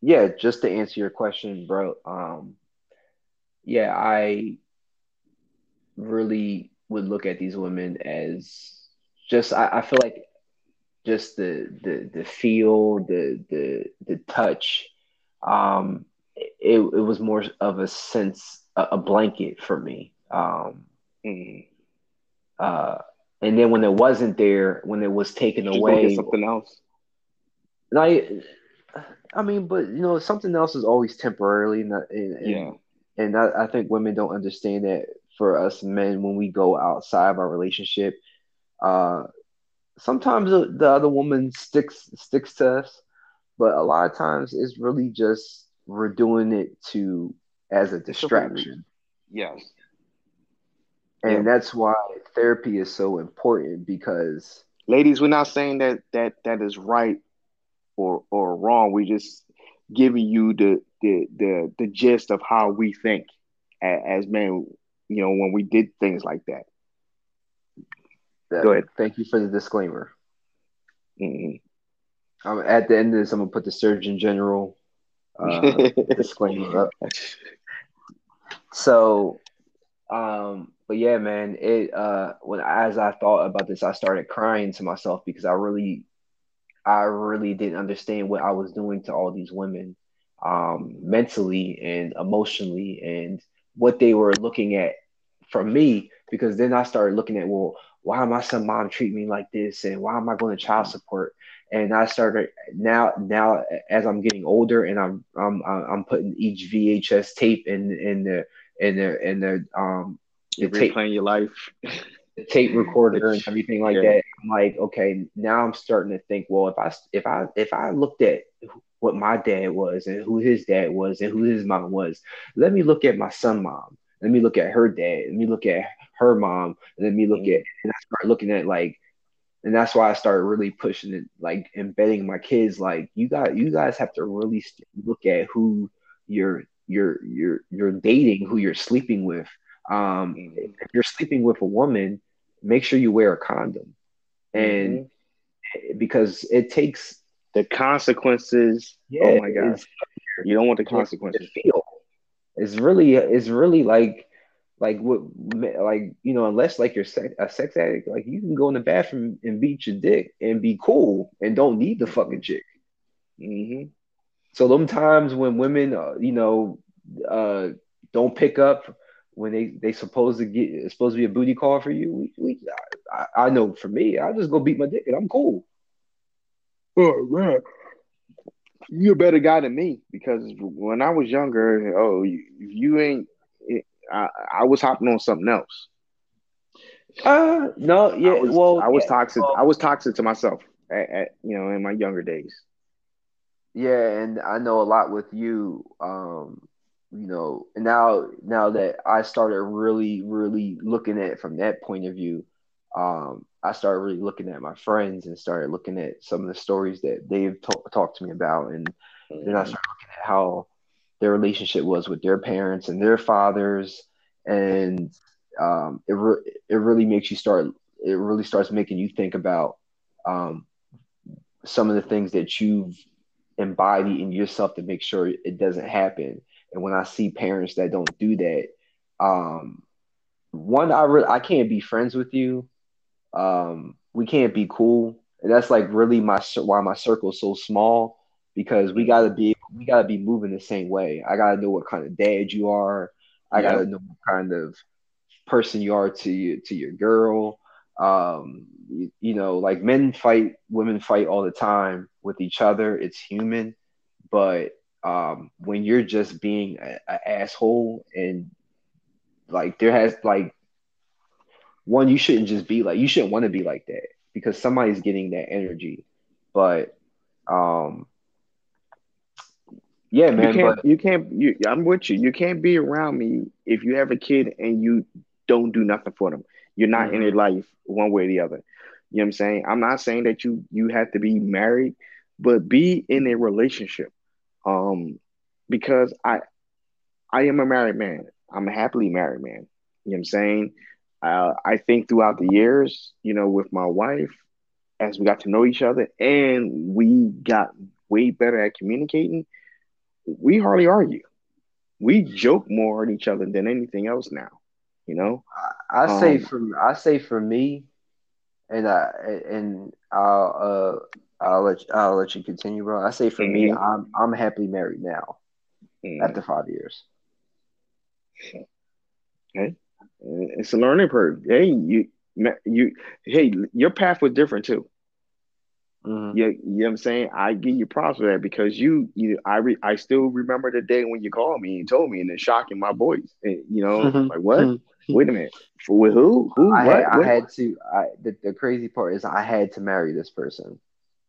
yeah. Just to answer your question, bro. Um, yeah, I really would look at these women as just. I, I feel like just the the the feel, the the the touch. Um, it it was more of a sense, a, a blanket for me. Um, mm. uh, and then when it wasn't there, when it was taken away, something else. I, I mean, but you know, something else is always temporarily, and, and yeah. And I, I think women don't understand that for us men, when we go outside of our relationship, uh, sometimes the, the other woman sticks sticks to us, but a lot of times it's really just we're doing it to as a distraction. Yes. And yeah. that's why therapy is so important because ladies, we're not saying that that that is right or or wrong. We're just giving you the the the the gist of how we think as, as men. You know, when we did things like that. That, Go ahead. Thank you for the disclaimer. Mm-hmm. Um, at the end of this, I'm gonna put the Surgeon General uh, <laughs> disclaimer up. So, um, but yeah, man, it uh, when as I thought about this, I started crying to myself because I really, I really didn't understand what I was doing to all these women, um, mentally and emotionally, and what they were looking at from me. Because then I started looking at well, why my son mom treat me like this and why am I going to child support? And I started now now as I'm getting older and I'm I'm I'm putting each VHS tape in in the in the in the um You're the tape, replaying your life. the tape recorder and <laughs> everything like yeah. that. I'm like, okay, now I'm starting to think, well, if I if I if I looked at what my dad was and who his dad was and who his mom was, let me look at my son mom. Let me look at her dad. Let me look at her mom, and then me look mm-hmm. at and I start looking at like, and that's why I started really pushing it, like embedding my kids. Like you got, you guys have to really look at who you're you're you're you're dating, who you're sleeping with. Um, mm-hmm. if you're sleeping with a woman, make sure you wear a condom, and mm-hmm. because it takes the consequences. Yeah, oh my god, you don't want the consequences. Feel. It's really, it's really like like what like you know unless like you're a sex addict like you can go in the bathroom and beat your dick and be cool and don't need the fucking chick mm-hmm. so them times when women uh, you know uh, don't pick up when they they supposed to get supposed to be a booty call for you we, we I, I know for me i just go beat my dick and i'm cool oh man you're a better guy than me because when i was younger oh you, you ain't I, I was hopping on something else. Uh, no, yeah. I was, well, I was yeah, toxic. well, I was toxic to myself at, at, you know in my younger days. Yeah, and I know a lot with you. Um, you know, now now that I started really, really looking at it from that point of view, um, I started really looking at my friends and started looking at some of the stories that they've t- talked to me about, and then I mm-hmm. started looking at how their relationship was with their parents and their fathers, and um, it re- it really makes you start. It really starts making you think about um, some of the things that you've embodied in yourself to make sure it doesn't happen. And when I see parents that don't do that, um, one, I re- I can't be friends with you. Um, we can't be cool. And that's like really my why my circle is so small because we gotta be we gotta be moving the same way. I gotta know what kind of dad you are. I gotta know what kind of person you are to you, to your girl. Um, you, you, know, like men fight, women fight all the time with each other. It's human, but um, when you're just being an asshole and like there has like one, you shouldn't just be like you shouldn't want to be like that because somebody's getting that energy, but um Yeah, man. You can't. But You can't. You, I'm with you. You can't be around me if you have a kid and you don't do nothing for them. You're not in Mhm. their life one way or the other. You know what I'm saying? I'm not saying that you you have to be married, but be in a relationship. Um, because I I am a married man. I'm a happily married man. You know what I'm saying? Uh, I think throughout the years, you know, with my wife, as we got to know each other and we got way better at communicating, we hardly argue. We joke more at each other than anything else now. You know? I say Um, for I say for me, and I and I'll uh I'll let I'll let you continue, bro. I say for me, mhm, I'm I'm happily married now mhm. after five years. Okay. It's a learning curve. Hey, you, you, hey, your path was different too. Hmm You, you know what I'm saying? I give you props for that because you, you, I, re, I still remember the day when you called me and told me, and then shocking my voice. And, you know, like what? Wait a minute. With who? Who? I what? had I had to. I the, the crazy part is I had to marry this person.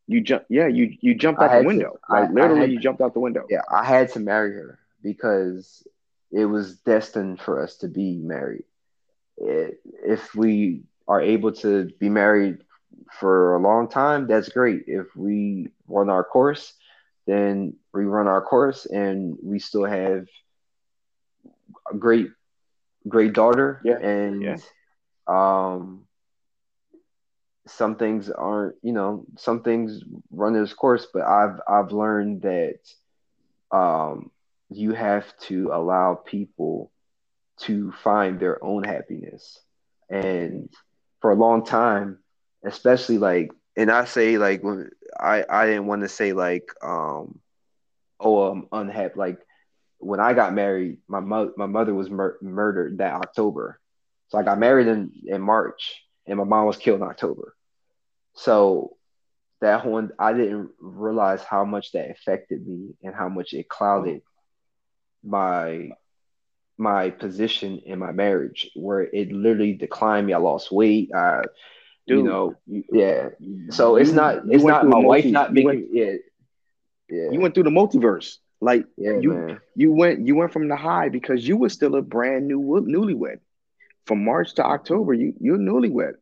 You jump. Yeah, you, you jumped out the to. window. I, Like I literally, had you jumped out the window. yeah. I had to marry her because it was destined for us to be married. It, if we are able to be married for a long time, that's great. If we run our course, then we run our course, and we still have a great, great daughter, Yeah, and yeah. um, some things aren't, you know, some things run its course. But I've I've learned that um, you have to allow people to find their own happiness. And for a long time, especially like, and I say like when I I didn't want to say like um oh I'm unhappy like when I got married, my mother my mother was mur- murdered that October, so I got married in in March, and my mom was killed in October. So that one I didn't realize how much that affected me and how much it clouded my my position in my marriage where it literally declined me. I lost weight. I, you know, you, yeah. So it's you, not it's not my wife multi. not You went, making it. Yeah, you went through the multiverse. Like yeah, you, man. you went, you went from the high because you were still a brand new newlywed. From March to October, you you're newlywed,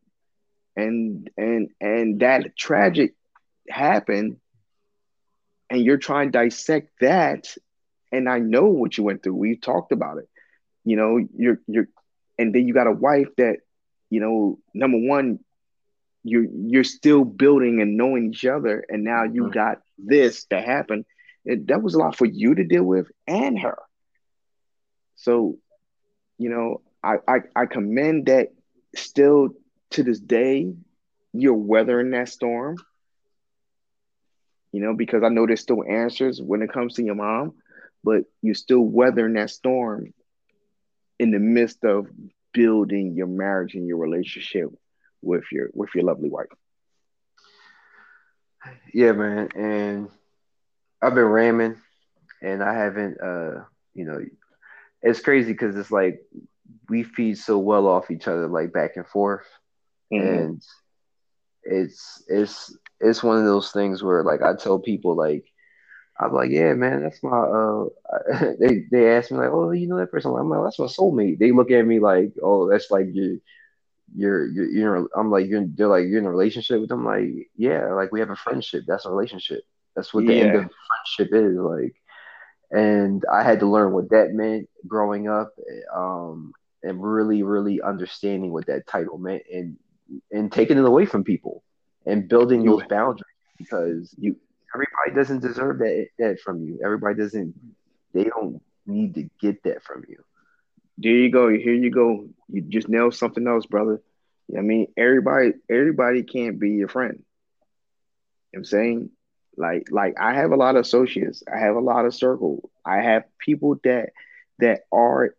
and and and that tragic happened, and you're trying to dissect that. And I know what you went through. We talked about it. You know, you're you're, and then you got a wife that, you know, number one, you're you're still building and knowing each other, and now you Mhm. got this to happen It, that was a lot for you to deal with and her. So, you know, I I, I commend that. Still to this day, you're weathering that storm. You know, because I know there's still answers when it comes to your mom, but you're still weathering that storm in the midst of building your marriage and your relationship with your with your lovely wife. Yeah, man. And I've been ramming, and I haven't. Uh, you know, it's crazy because it's like we feed so well off each other, like back and forth, Mm-hmm. and it's it's it's one of those things where like I tell people like I'm like, yeah, man, that's my. Uh, <laughs> they they ask me like, oh, you know that person? I'm like, that's my soulmate. They look at me like, oh, that's like your your your. You're, I'm like, you're. They're like, you're in a relationship with them. Like, yeah, like we have a friendship. That's a relationship. That's what the end of friendship is like. And I had to learn what that meant growing up, um, and really, really understanding what that title meant, and and taking it away from people, and building those boundaries because you everybody doesn't deserve that that from you. Everybody doesn't. They don't need to get that from you. There you go. Here you go. You just nailed something else, brother. I mean, everybody everybody can't be your friend. You know I'm saying? Like like I have a lot of associates. I have a lot of circle. I have people that that are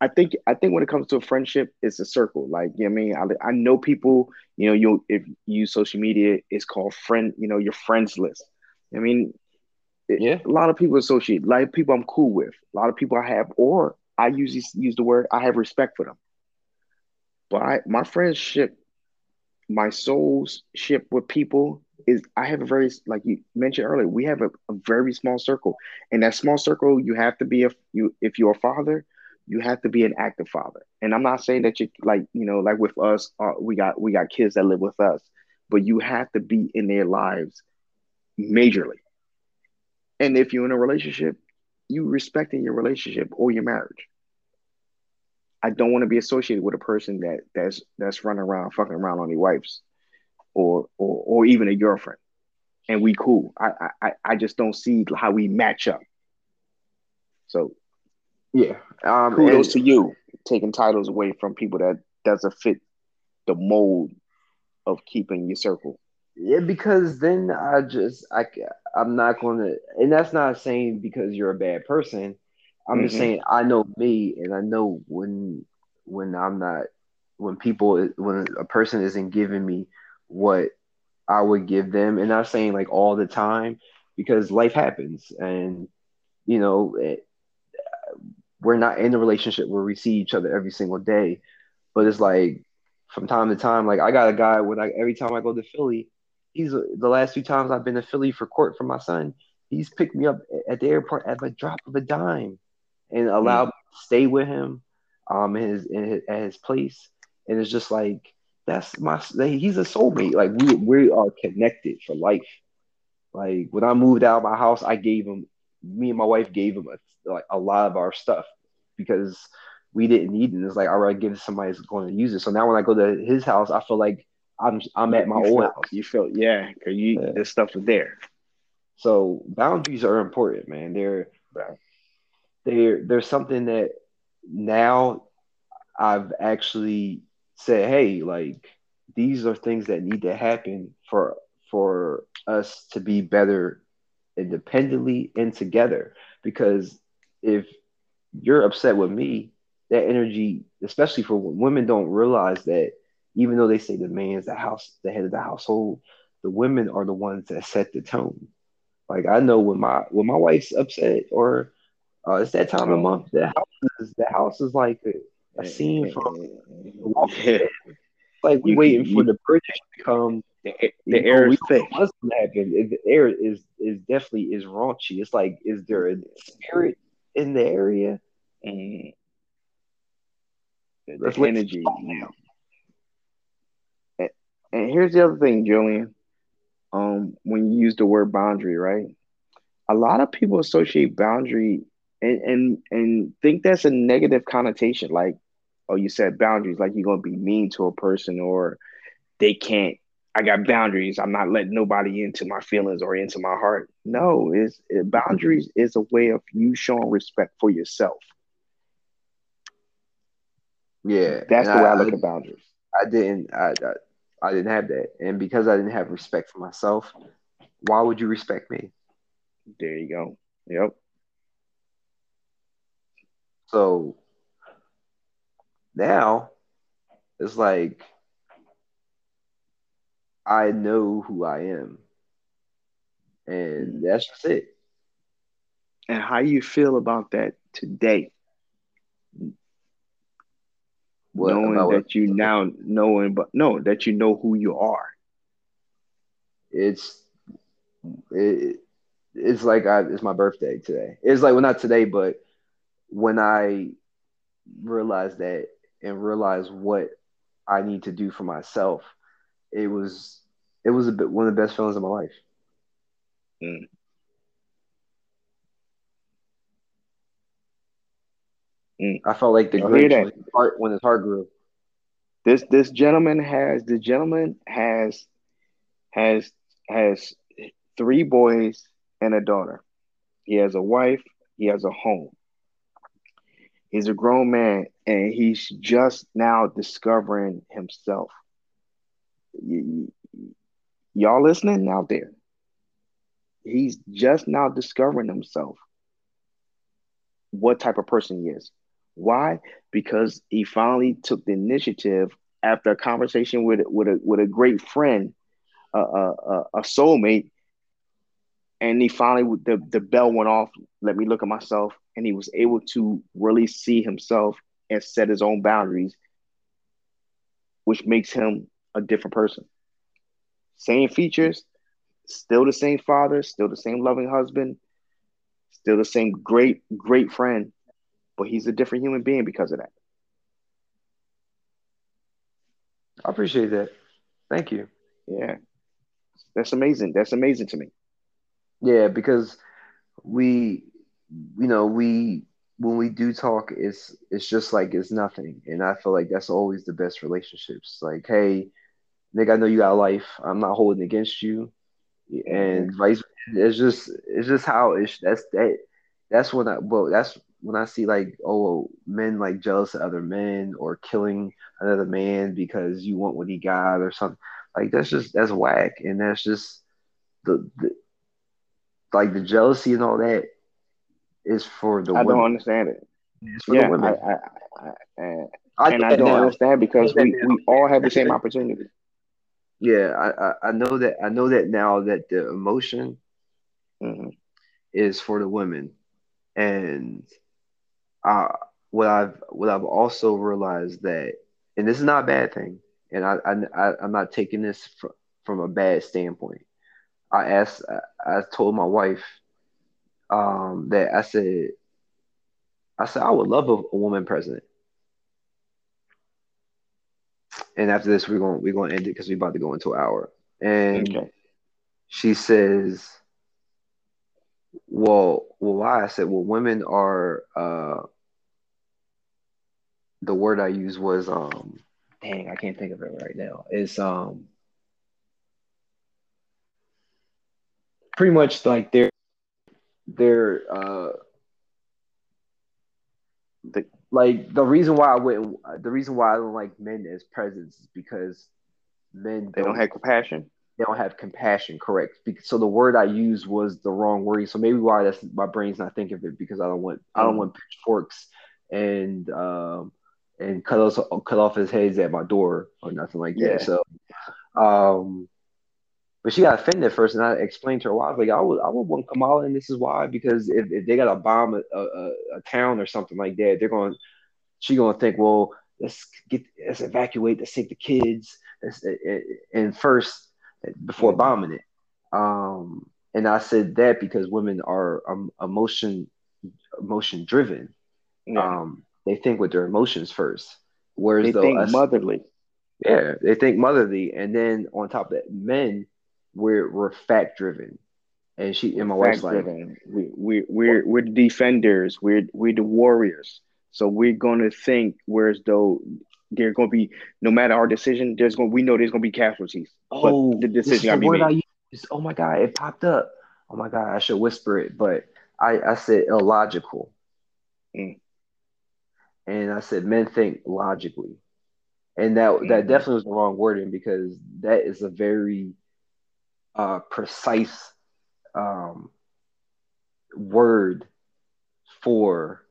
I think I think when it comes to a friendship, it's a circle. Like you know what I mean, I, I know people. You know, you if you use social media, it's called friend. You know, your friends list. I mean, it, Yeah. a lot of people associate. A lot of people I'm cool with. A lot of people I have, or I usually use the word I have respect for them. But I, my friendship, my soul's ship with people is I have a very like you mentioned earlier, we have a, a, very small circle. And that small circle, you have to be a you if you're a father, you have to be an active father. And I'm not saying that you like, you know, like with us, uh, we got we got kids that live with us, but you have to be in their lives majorly. And if you're in a relationship, you respecting your relationship or your marriage. I don't want to be associated with a person that that's that's running around fucking around on their wives or or or even a girlfriend. And we cool. I I I just don't see how we match up. So yeah. Um kudos and, to you taking titles away from people that doesn't fit the mold of keeping your circle. Yeah, because then I just I I'm not going to, and that's not saying because you're a bad person. I'm mm-hmm. just saying I know me, and I know when when I'm not when people when a person isn't giving me what I would give them, and not saying like all the time because life happens, and you know it, we're not in a relationship where we see each other every single day, but it's like from time to time, like I got a guy when I every time I go to Philly, he's the last few times I've been to Philly for court for my son, he's picked me up at the airport at the drop of a dime, and allowed mm. me to stay with him, um, in his, in his at his place, and it's just like that's my he's a soulmate. Like we we are connected for life. Like when I moved out of my house, I gave him me and my wife gave him a, like a lot of our stuff because we didn't need it. It's like I rather give somebody who's going to use it. So now when I go to his house, I feel like I'm I'm at my you old feel, house. You feel yeah, cause you yeah. this stuff is there. So boundaries are important, man. They're they're there's something that now I've actually said, hey, like these are things that need to happen for for us to be better independently and together. Because if you're upset with me, that energy, especially for women, don't realize that even though they say the man's the house, the head of the household, the women are the ones that set the tone. Like I know when my when my wife's upset or uh, it's that time of month, the house is the house is like a, a eh, scene eh, from eh, yeah. Like we waiting for the British to come. The, the air is thick. What's happen? The air is is definitely is raunchy. It's like, is there a spirit in the area? And the, the energy. Now. And, here's the other thing, Julian. Um, when you use the word boundary, right? A lot of people associate boundary and and and think that's a negative connotation. Like oh, you said boundaries, like you're gonna be mean to a person or they can't. I got boundaries. I'm not letting nobody into my feelings or into my heart. No, it's it, boundaries is a way of you showing respect for yourself. Yeah, that's the way I, I look I, at boundaries. I didn't. I, I I didn't have that, and because I didn't have respect for myself, why would you respect me? There you go. Yep. So now it's like I know who I am. And that's just it. And how you feel about that today? What, knowing that what? you now knowing but no that you know who you are. It's it, it's like I, it's my birthday today. It's like well not today, but when I realized that and realize what I need to do for myself, it was it was a bit one of the best feelings of my life. Mm. Mm. I felt like the Grinch when his, heart, when his heart grew. This this gentleman has the gentleman has has has three boys and a daughter. He has a wife. He has a home. He's a grown man and he's just now discovering himself. Y- y'all listening out there? He's just now discovering himself. What type of person he is. Why? Because he finally took the initiative after a conversation with with a with a great friend, a a, a soulmate, and he finally the the bell went off. Let me look at myself and he was able to really see himself and set his own boundaries, which makes him a different person. Same features, still the same father, still the same loving husband, still the same great, great friend, but he's a different human being because of that. I appreciate that. Thank you. Yeah. That's amazing. That's amazing to me. Yeah, because we, you know, we when we do talk, it's it's just like it's nothing, and I feel like that's always the best relationships. Like, hey, nigga, I know you got life. I'm not holding against you, and mm-hmm. vice. It's just it's just how it's that's that that's when I well that's when I see like oh men like jealous of other men or killing another man because you want what he got or something like that's just that's whack and that's just the, the like the jealousy and all that is for the I women. don't understand it. It's for yeah, the women. I, I, I, I and I don't now. understand because we, we all have the same opportunity. Yeah, I, I know that I know that now that the emotion mm-hmm. is for the women, and uh, what I've what I've also realized that, and this is not a bad thing, and I, I, I am not taking this from from a bad standpoint. I asked, I, I told my wife um, that I said, I said I would love a, a woman president. And after this, we're going we're going to end it because we're about to go into an hour. And okay. she says, "Well, well, why?" I said, "Well, women are." Uh, the word I used was um, dang, I can't think of it right now. It's um, pretty much like they're they're uh the like the reason why I wouldn't the reason why I don't like men as presidents is because men they don't, don't have compassion. They don't have compassion, correct? So the word I used was the wrong word. So maybe why that's my brain's not thinking of it because I don't want I don't mm. want pitchforks and um and cut us cut off his heads at my door or nothing like yeah. that. So um but she got offended first, and I explained to her why. I was like, I would, I would want Kamala, and this is why. Because if, if they got to bomb a, a, a, town or something like that, they're going, she gonna think, well, let's get, let's evacuate, let's take the kids, let's, and first before bombing it. Um, and I said that because women are um, emotion, emotion driven. Yeah. Um, they think with their emotions first, whereas they think us, motherly. Yeah, they think motherly, and then on top of that, men we're we're fact driven. And she and my wife's like, we we we're we're the defenders. We're we're the warriors. So we're gonna think whereas though there's gonna be no matter our decision, there's gonna we know there's gonna be casualties. Oh, but the decision the word I used. Oh my god, it popped up. Oh my god, I should whisper it, but I I said illogical. Mm. And I said men think logically. And that mm-hmm. that definitely was the wrong wording because that is a very uh, precise um, word for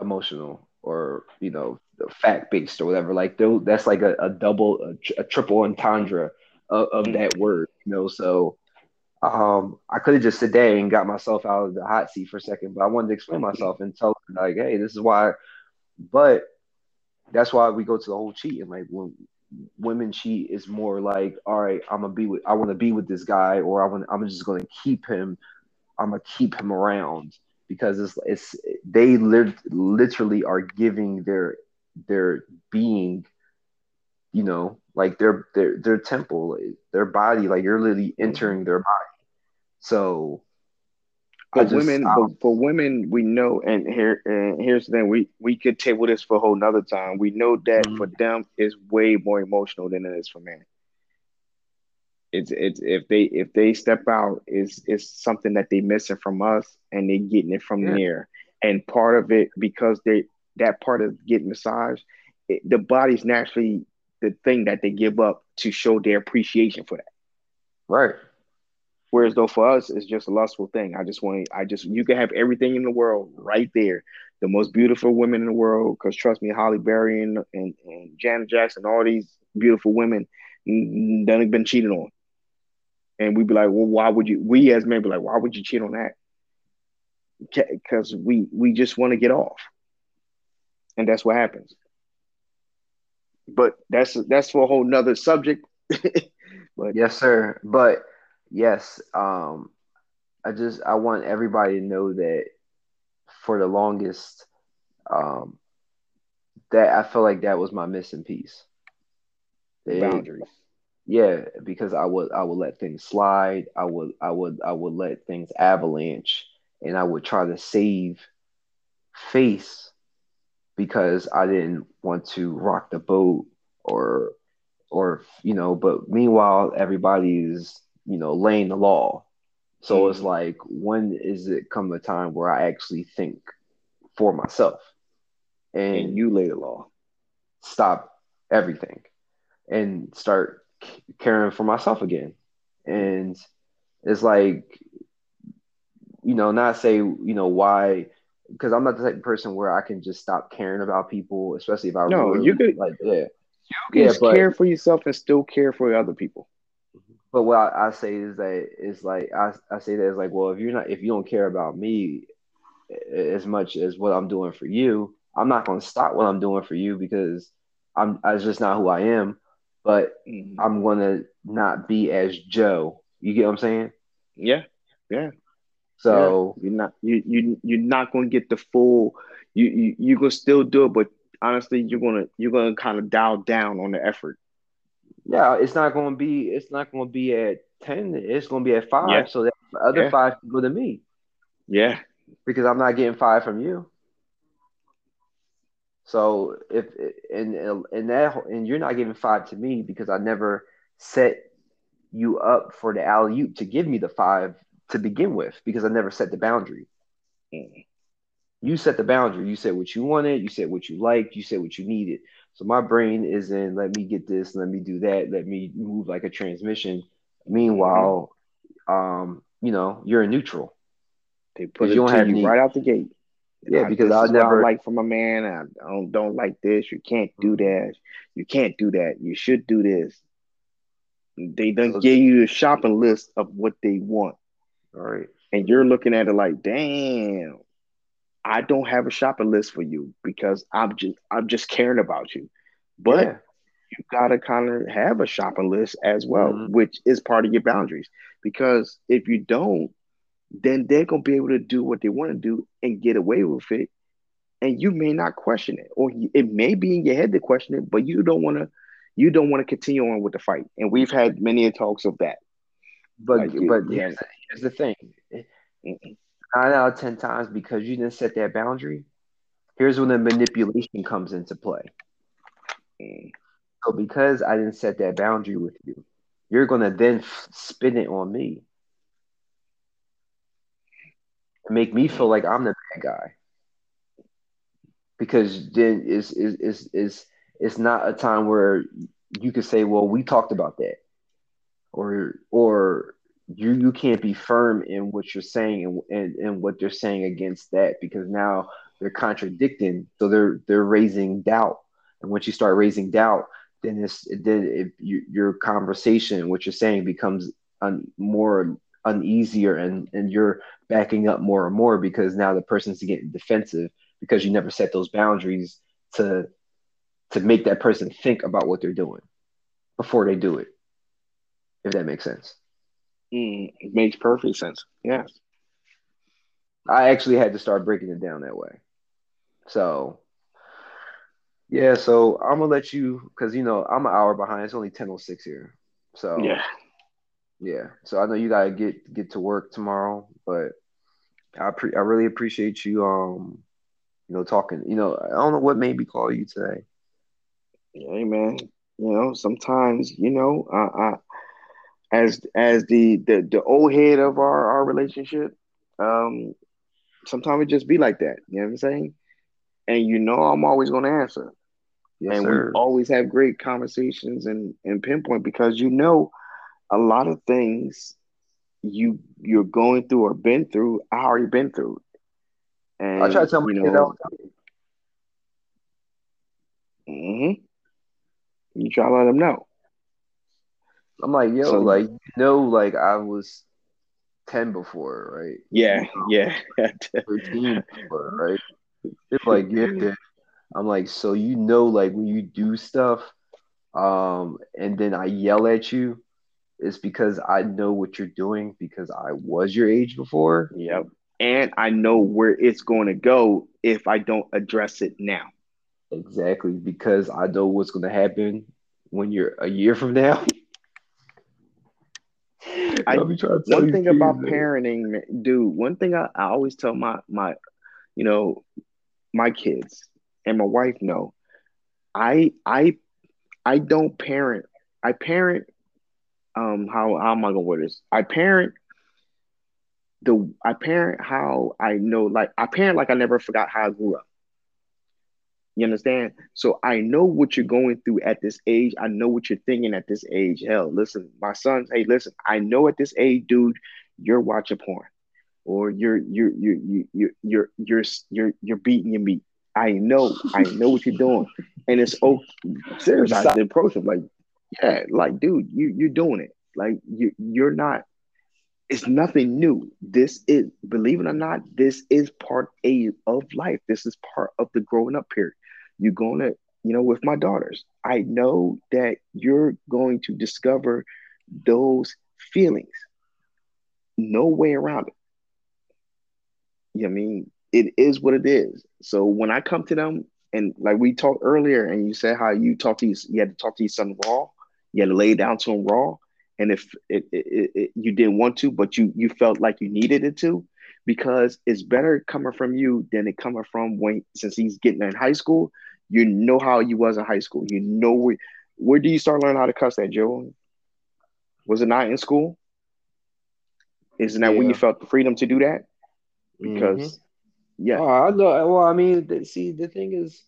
emotional or you know fact based or whatever like that's like a, a double a, a, triple entendre of, of mm-hmm. that word you know so um, I could have just said there and got myself out of the hot seat for a second, but I wanted to explain myself and tell them like, hey, this is why. But that's why we go to the whole cheating. Like when women cheat is more like, all right, I'm gonna be with, I want to be with this guy, or I want, I'm just gonna keep him, I'm gonna keep him around because it's, it's they live literally are giving their their being, you know, like their their their temple, their body, like you're literally entering their body. So but women, but for women, we know, and here, and here's the thing: we we could table this for a whole nother time. We know that mm-hmm. for them, it's way more emotional than it is for men. It's it's if they if they step out, is is something that they missing from us, and they getting it from yeah. there. And part of it because they that part of getting massage, it, the body's naturally the thing that they give up to show their appreciation for that. Right. Whereas though for us, it's just a lustful thing. I just want, I just, you can have everything in the world right there. The most beautiful women in the world, because trust me, Halle Berry and, and, and Janet Jackson, all these beautiful women, done been cheated on. And we'd be like, well, why would you, we as men be like, why would you cheat on that? Because we, we just want to get off. And that's what happens. But that's, that's for a whole nother subject <laughs> but yes, sir. But yes, um, I just I want everybody to know that for the longest, um, that I felt like that was my missing piece. Boundaries. Yeah, because I would I would let things slide. I would I would I would let things avalanche, and I would try to save face because I didn't want to rock the boat or or you know. But meanwhile, everybody is you know laying the law. So mm-hmm. it's like, when is it come a time where I actually think for myself and, and you lay the law, stop everything, and start caring for myself again? And it's like, you know, not say, you know, why because I'm not the type of person where I can just stop caring about people, especially if I no, really, you could like yeah, you can yeah, but, care for yourself and still care for other people. But what I, I say is that it's like I, I say that it's like well if you're not if you don't care about me as much as what I'm doing for you, I'm not going to stop what I'm doing for you because I'm that's just not who I am. But mm-hmm. I'm to not be as Joe. You get what I'm saying? Yeah, yeah. So yeah. you're not you you you're not to get the full. You you you gonna still do it, but honestly, you're gonna you're gonna kind of dial down on the effort. Yeah, it's not gonna be it's not gonna be at ten. It's gonna be at five. Yeah. So the other yeah. five can go to me. Yeah, because I'm not getting five from you. So if and and that and you're not giving five to me because I never set you up for the alley oop to give me the five to begin with because I never set the boundary. Mm you set the boundary. You said what you wanted. You said what you liked. You said what you needed. So my brain is in, let me get this, let me do that, let me move like a transmission. Meanwhile, um, you know, you're in neutral. They put it you you right out the gate. Yeah, I, because I never like from a man. I don't don't like this. You can't do mm-hmm. that. You can't do that. You should do this. They done so, give you a shopping list of what they want. All right. And you're looking at it like, damn, I don't have a shopping list for you because I'm just I'm just caring about you. But yeah. you gotta kind of have a shopping list as well, mm-hmm. which is part of your boundaries. Because if you don't, then they're gonna be able to do what they want to do and get away with it, and you may not question it, or it may be in your head to question it, but you don't want to. You don't want to continue on with the fight, and we've had many talks of that. But like, but here's, here's the thing: Mm-mm nine out of ten times because you didn't set that boundary, here's when the manipulation comes into play. Mm. So because I didn't set that boundary with you, you're gonna then f- spin it on me make me feel like I'm the bad guy. Because then it's is is is it's not a time where you could say, "Well, we talked about that," or or you you can't be firm in what you're saying and, and, and what they're saying against that because now they're contradicting. So they're they're raising doubt. And once you start raising doubt then it's then if you, your conversation what you're saying becomes un, more uneasier and and you're backing up more and more because now the person's getting defensive because you never set those boundaries to to make that person think about what they're doing before they do it if that makes sense Mm, it makes perfect sense. Yes. I actually had to start breaking it down that way. So, yeah, so I'm gonna let you because you know I'm an hour behind. It's only 10:06 here. So yeah, yeah. So I know you gotta get get to work tomorrow, but I pre- I really appreciate you um you know talking. You know I don't know what made me call you today. Hey man, you know sometimes you know I, I as as the the, the old head of our, our relationship, um, sometimes it just be like that. You know what I'm saying? And you know I'm always gonna answer. Yes, and sir. we always have great conversations and, and pinpoint because you know a lot of things you you're going through or been through, I already been through. And I try to tell my you know, Mm-hmm. You try to let them know. I'm like, yo, so, like you know, like I was ten before, right? Yeah, yeah. Thirteen <laughs> before, right? It's like, yeah, I'm like, so you know, like when you do stuff, um, and then I yell at you, it's because I know what you're doing because I was your age before. Yep. And I know where it's going to go if I don't address it now. Exactly, because I know what's going to happen when you're a year from now. I, one thing about man. parenting, dude. One thing I, I always tell my my, you know, my kids and my wife know, I I I don't parent. I parent um how, how am I gonna wear this? I parent the I parent how I know like I parent like I never forgot how I grew up. You understand? So I know what you're going through at this age. I know what you're thinking at this age. Hell, listen, my sons, hey, listen, I know at this age, dude, you're watching porn or you're you're you're you're you're you're you're, you're beating your meat. I know, I know what you're doing. And it's oh, <laughs> Serious, I approach him like, yeah, like, dude, you you're doing it. Like you you're not it's nothing new. This is, believe it or not, this is part A of life. This is part of the growing up period. You're to, you know, with my daughters, I know that you're going to discover those feelings. No way around it. You know I mean? It is what it is. So when I come to them, and like we talked earlier, and you said how you talk to you, you had to talk to your son raw, you had to lay down to him raw. And if it, it, it, you didn't want to but you you felt like you needed it to because it's better coming from you than it coming from when since he's getting in high school. You know how you was in high school. You know where where do you start learning how to cuss at joe was it not in school? Isn't that yeah. where you felt the freedom to do that? Because mm-hmm. yeah. Oh, i know. Well i mean see the thing is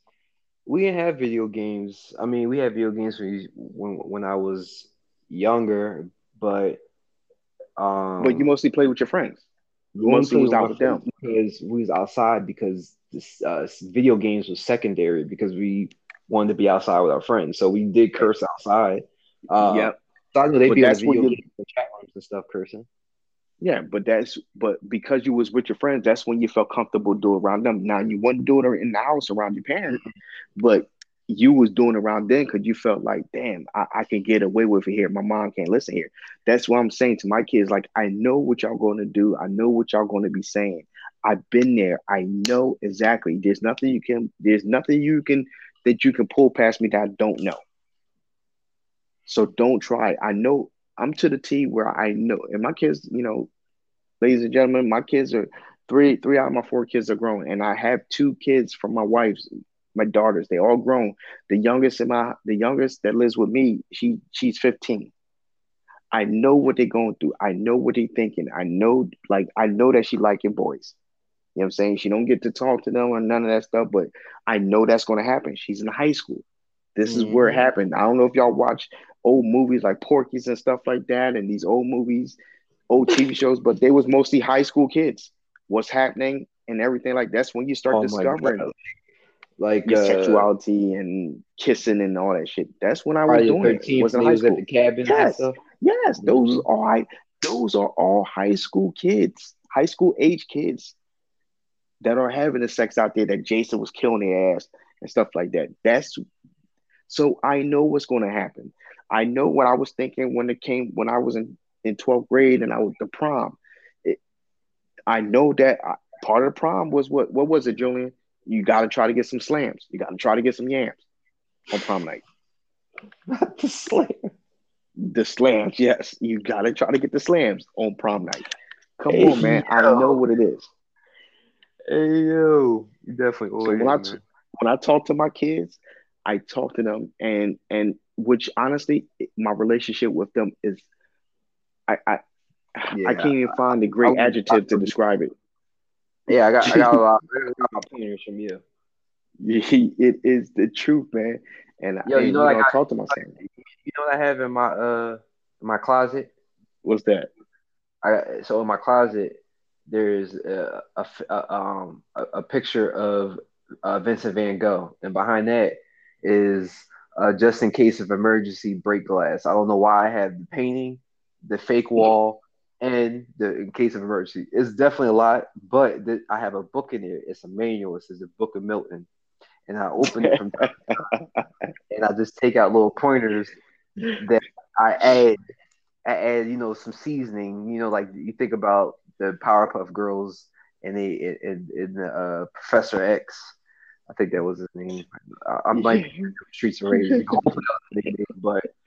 we didn't have video games i mean we had video games when when, when i was younger, but um, but you mostly played with your friends. You mostly was out with them because we was outside because this uh, video games was secondary because we wanted to be outside with our friends. So we did curse outside. Uh, yep. So I know they'd be in the video chat rooms and stuff cursing. Yeah, but that's but because you was with your friends, that's when you felt comfortable doing around them. Now you wouldn't do it in the house around your parents, but you was doing around then because you felt like, damn, I, I, can get away with it here. My mom can't listen here. That's what I'm saying to my kids. Like, I know what y'all going to do. I know what y'all going to be saying. I've been there. I know exactly. There's nothing you can. There's nothing you can that you can pull past me that I don't know. So don't try. I know I'm to the T where I know, and my kids, you know, ladies and gentlemen, my kids are three. Three out of my four kids are grown, and I have two kids from my wife's my daughters. They all grown. The youngest in my the youngest that lives with me, she she's 15. I know what they're going through. I know what they're thinking. I know like I know that she liking boys. You know what I'm saying? She don't get to talk to them or none of that stuff, but I know that's gonna happen. She's in high school. This mm-hmm. is where it mm-hmm. happened. I don't know if y'all watch old movies like Porky's and stuff like that, and these old movies, old TV shows, but they was mostly high school kids. What's happening and everything like that's when you start oh discovering like your uh, sexuality and kissing and all that shit. That's when I was doing 13, it. Was in high school. at the cabin. Yes, yes, those mm-hmm. are high, those are all high school kids, high school age kids that are having the sex out there. That Jason was killing their ass and stuff like that. That's so I know what's going to happen. I know what I was thinking when it came when I was in in 12th grade and I was the prom. It, I know that I, part of the prom was what what was it, Julian? you got to try to get some slams. You got to try to get some yams on prom night. Not the slam. The slams, yes. You got to try to get the slams on prom night. Come hey, on, man. Yo. I know what it is. Hey yo, you definitely. So when I t- when I talk to my kids, I talk to them, and and which honestly, my relationship with them is, I I, yeah, I can't even find a great I, adjective I, to describe it. Yeah, I got I got a lot, <laughs> I got pointers from you. <laughs> It is the truth, man. And Yo, you know, like I talk to my myself. You know what I have in my uh my closet? What's that? I so in my closet there's a, a, a um a, a, picture of uh, Vincent Van Gogh, and behind that is uh, just in case of emergency break glass. I don't know why I have the painting, the fake wall, and the in case of emergency. It's definitely a lot, but I have a book in there. It's a manual. It says the Book of Milton, and I open it from <laughs> and I just take out little pointers that I add I add, you know, some seasoning, you know, like you think about the Powerpuff Girls and they in, in the uh, Professor X. I think that was his name. I'm like <laughs> Streets of Rage, but <laughs>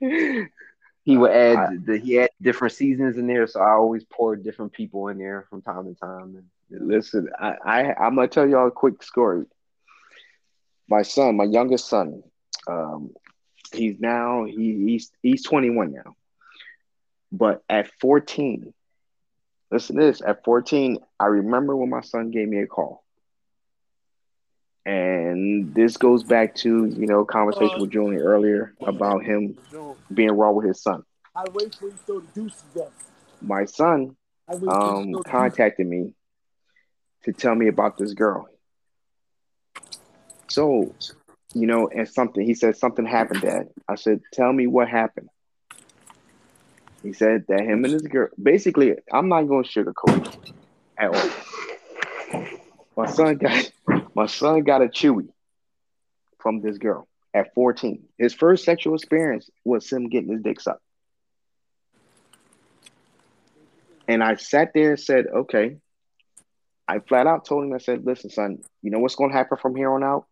he would add the, he had different seasons in there, so I always poured different people in there from time to time. And listen, I, I I'm gonna tell y'all a quick story. My son, my youngest son, um, he's now he, he's he's 21 now, but at 14, listen to this. At 14, I remember when my son gave me a call. And this goes back to, you know, conversation with Julian earlier about him being raw with his son. I wait for you to My son um, contacted me to tell me about this girl. So, you know, and something he said something happened, Dad. I said, Tell me what happened. He said that him and his girl basically, I'm not gonna sugarcoat it at all. My son got my son got a chewy from this girl at 14. His first sexual experience was him getting his dick sucked. And I sat there and said, okay. I flat out told him, I said, listen, son, you know what's gonna happen from here on out?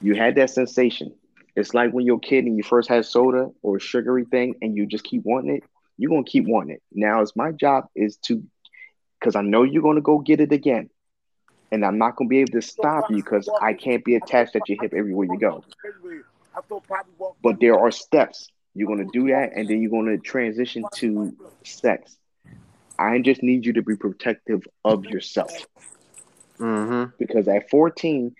You had that sensation. It's like when you're a kid and you first had soda or a sugary thing and you just keep wanting it, you're gonna keep wanting it. Now it's my job is to because I know you're gonna go get it again and I'm not gonna be able to stop you because I can't be attached at your hip everywhere you go. But there are steps. You're gonna do that, and then you're gonna transition to sex. I just need you to be protective of yourself. Mm-hmm. Because at 14,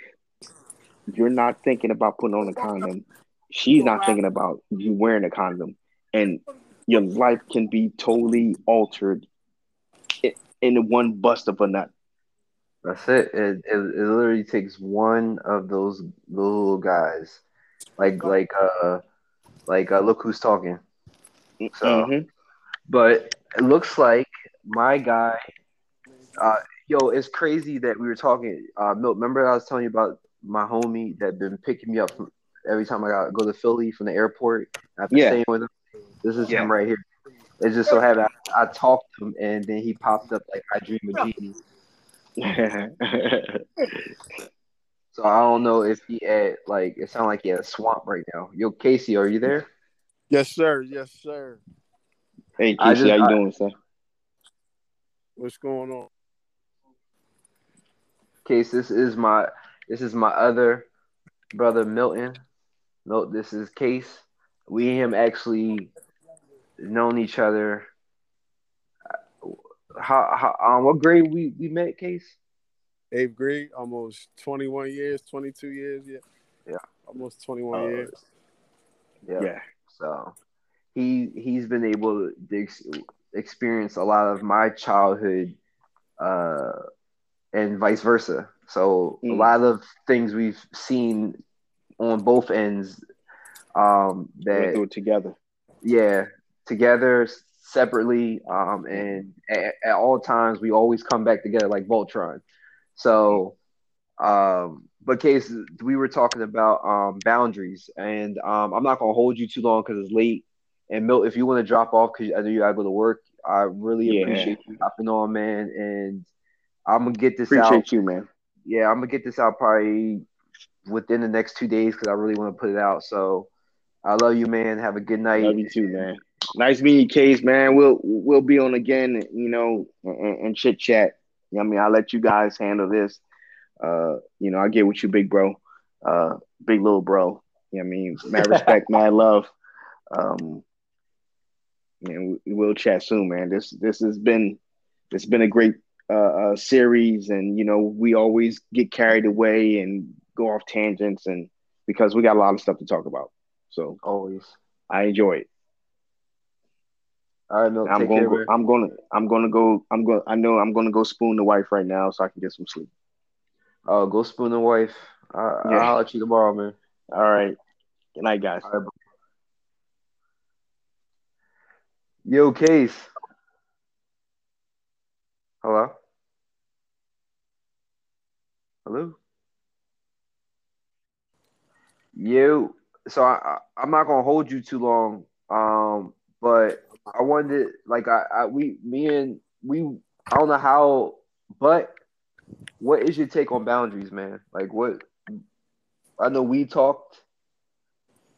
you're not thinking about putting on a condom. She's not thinking about you wearing a condom, and your life can be totally altered in one bust of a nut. That's it. It, it. it literally takes one of those little guys, like like uh like uh, look who's talking. So, mm-hmm. but it looks like my guy. Uh, yo, it's crazy that we were talking. Uh, Milt, remember I was telling you about my homie that been picking me up from every time I got go to Philly from the airport. I've been yeah. staying with him. This is yeah. him right here. It just so happened I, I, talked to him and then he popped up like I dream of Jeannie. <laughs> so I don't know if he at like it sounds like he had a swamp right now. Yo, Casey, are you there? Yes, sir. Yes, sir. Hey, Casey, just, how you I, doing, sir? What's going on? Case, this is my this is my other brother Milton. No, this is Case. We and him actually known each other how, how um, what grade we we met, Case? Eighth grade, almost twenty one years, twenty two years, yeah, yeah, almost twenty one uh, years. Yeah. yeah. So he he's been able to ex- experience a lot of my childhood, uh, and vice versa. So mm. a lot of things we've seen on both ends, um, that do it together. Yeah, together separately, um, and at, at, all times we always come back together like Voltron. So, um, but case we were talking about um, boundaries, and um, I'm not gonna hold you too long because it's late. And Milt, if you want to drop off because I know you gotta go to work, I really yeah. appreciate you hopping on, man. And I'm gonna get this appreciate out. you, man. Yeah, I'm gonna get this out probably within the next two days because I really want to put it out. So I love you, man. Have a good night. Love you too, man. Nice meeting you, Case, man. We'll we'll be on again, you know, and, and chit chat. You know I mean, I'll let you guys handle this. Uh, you know, I get with you, big bro, uh, big little bro. You know I mean, mad <laughs> respect, mad love. Um, and we, will chat soon, man. This this has been it's been a great uh, uh, series, and you know, we always get carried away and go off tangents, and because we got a lot of stuff to talk about. So always, I enjoy it. All right, no, I'm going. Care, I'm going. I'm going to go. I'm going. I know. I'm going to go spoon the wife right now so I can get some sleep. Oh, uh, go spoon the wife. I, yeah. I'll let you tomorrow, man. All right. Good night, guys. Right, Yo, Case. Hello. Hello. You. So I, I am not gonna hold you too long. Um, but I wanted like I, I we me and we I don't know how, but what is your take on boundaries, man? Like what I know we talked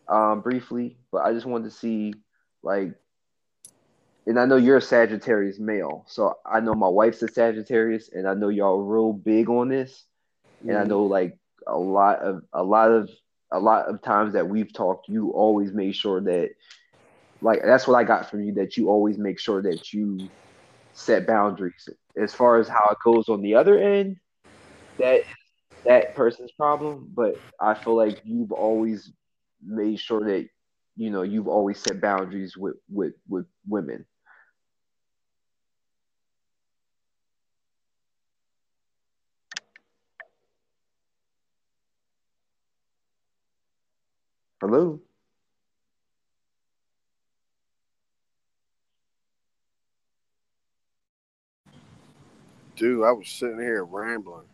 um briefly, but I just wanted to see like and I know you're a Sagittarius male, so I know my wife's a Sagittarius, and I know y'all real big on this, and I mm-hmm. know like a lot of a lot of a lot of times that we've talked, you always made sure that like that's what I got from you that you always make sure that you set boundaries. As far as how it goes on the other end, that that person's problem, but I feel like you've always made sure that you know you've always set boundaries with with with women. Hello. Dude, I was sitting here rambling.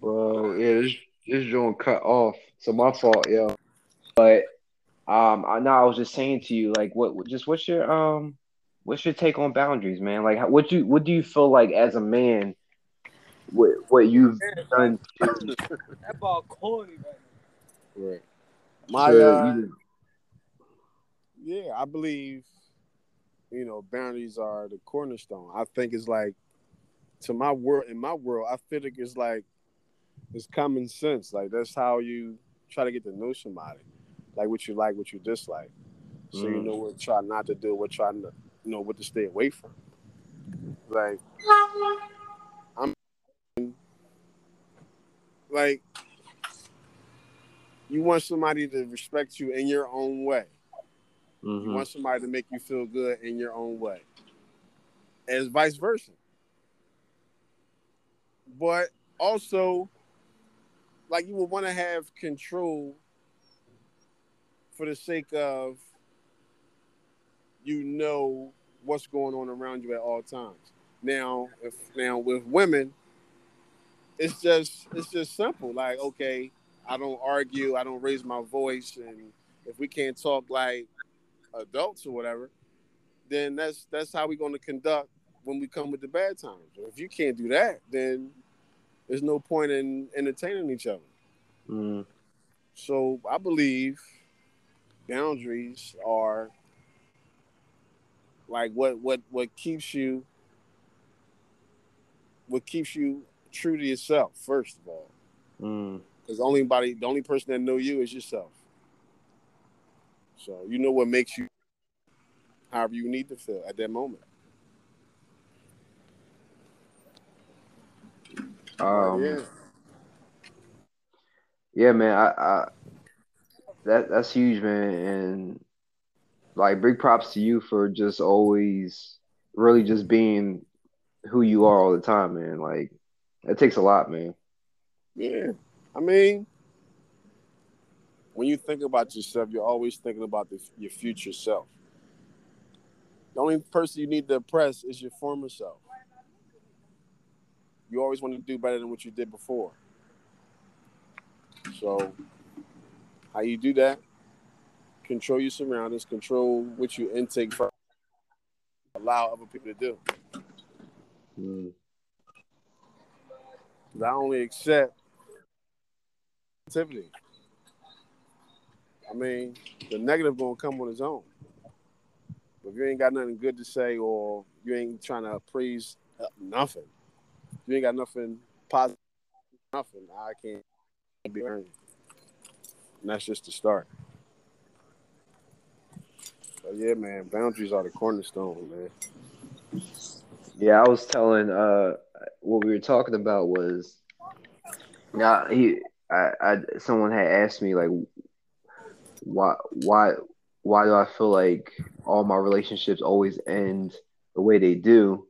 Bro, yeah, this this joint cut off. So my fault, yo. But um, I know I was just saying to you, like, what, just what's your um, what's your take on boundaries, man? Like, what you what do you feel like as a man, what what you've done? To... <laughs> that ball corny, man. Right. My uh, yeah, I believe you know boundaries are the cornerstone. I think it's like to my world in my world, I feel like it's like it's common sense. Like that's how you try to get to know somebody, like what you like, what you dislike, so mm. you know what try not to do, what try to you know what to stay away from. Like I'm like you want somebody to respect you in your own way. Mm-hmm. You want somebody to make you feel good in your own way, as vice versa but also like you would want to have control for the sake of you know what's going on around you at all times. Now, if now with women, it's just it's just simple. Like, okay, I don't argue, I don't raise my voice, and if we can't talk like adults or whatever, then that's that's how we're going to conduct when we come with the bad times. If you can't do that, then there's no point in entertaining each other. Mm. So I believe boundaries are like what what what keeps you what keeps you true to yourself first of all. Because mm. only body the only person that know you is yourself. So you know what makes you however you need to feel at that moment. Um, yeah. yeah, man. I, I that that's huge, man, and like big props to you for just always really just being who you are all the time, man. Like it takes a lot, man. Yeah, I mean, when you think about yourself, you're always thinking about the, your future self. The only person you need to impress is your former self you always want to do better than what you did before. So, how you do that? Control your surroundings, control what you intake from, allow other people to do. Mm. I only accept activity. I mean, the negative gonna come on its own. But if you ain't got nothing good to say or you ain't trying to praise nothing, you ain't got nothing positive, nothing. I can't be earned. And that's just the start. But yeah, man, boundaries are the cornerstone, man. Yeah, I was telling uh what we were talking about was now he I, I someone had asked me like why why why do I feel like all my relationships always end the way they do?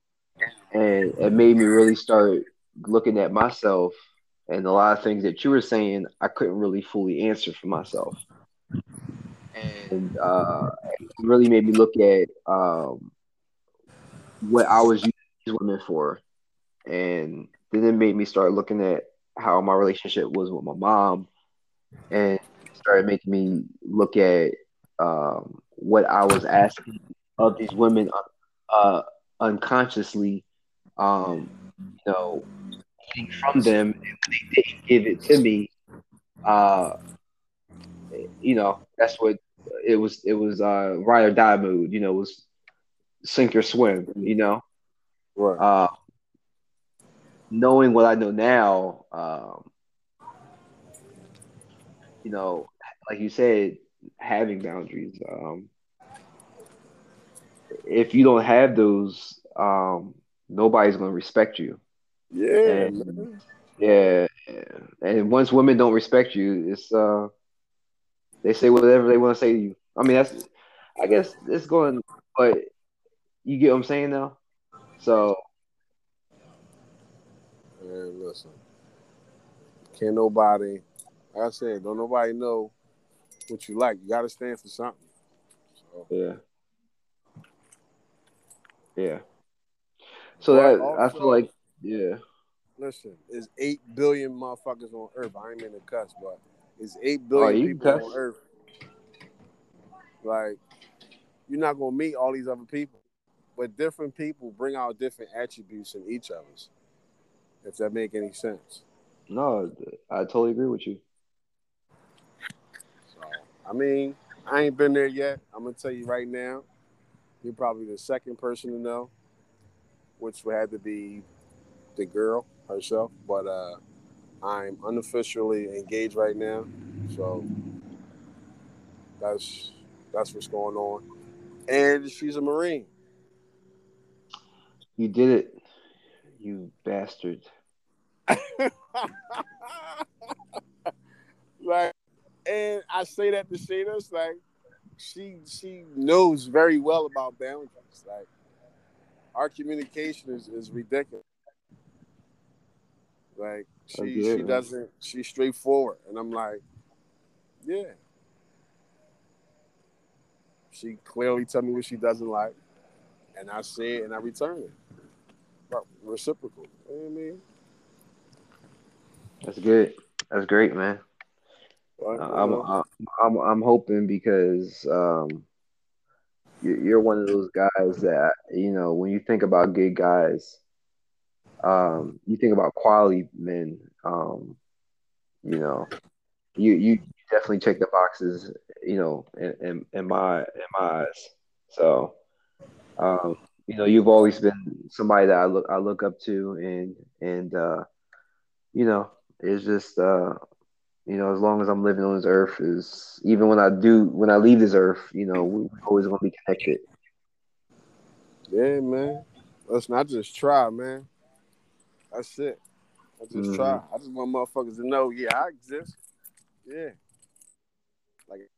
And it made me really start looking at myself and a lot of things that you were saying I couldn't really fully answer for myself. And uh, it really made me look at um, what I was using these women for. And then it made me start looking at how my relationship was with my mom and started making me look at um, what I was asking of these women uh, unconsciously, um, you know, getting from them, and when they didn't give it to me, uh, you know, that's what it was. It was uh, ride or die mood. You know, it was sink or swim. You know, Right. uh, knowing what I know now, um, you know, like you said, having boundaries. Um, if you don't have those, um, nobody's gonna respect you. yeah, and- Yeah, and once women don't respect you, it's uh, they say whatever they want to say to you. I mean, that's, I guess it's going, but you get what I'm saying now. So Man, listen. Can't nobody, like I said, don't nobody know what you like. You got to stand for something. So, yeah, yeah. So that I feel like yeah, listen, it's 8 billion motherfuckers on Earth. I ain't mean to cuss, but it's 8 billion Oh, people cuss. on Earth. Like, you're not going to meet all these other people. But different people bring out different attributes in each of us. If that make any sense. no, I totally agree with you. So, I mean, I ain't been there yet. I'm gonna tell you right now. You're probably the second person to know, which would have to be the girl herself. But uh, I'm unofficially engaged right now, so that's that's what's going on. And she's a Marine. You did it, you bastard. <laughs> like, and I say that to say like, she she knows very well about boundaries. Like, our communication is, is ridiculous. Like, she she doesn't she's straightforward, and I'm like, yeah. She clearly tell me what she doesn't like, and I say it and I return it. But reciprocal. You know what I mean? That's good. That's great, man. But, I'm I'm I'm I'm hoping because um you're one of those guys that you know when you think about good guys, um you think about quality men. Um, you know, you you definitely check the boxes. You know, in in, in my in my eyes. So, um, you know, you've always been somebody that I look I look up to, and and uh, you know, it's just uh you know, as long as I'm living on this earth, is even when I do, when I leave this earth, you know, we're always gonna be connected. Yeah, man. Listen, I just try, man. That's it. I just Mhm. try. I just want motherfuckers to know, yeah, I exist. Yeah. Like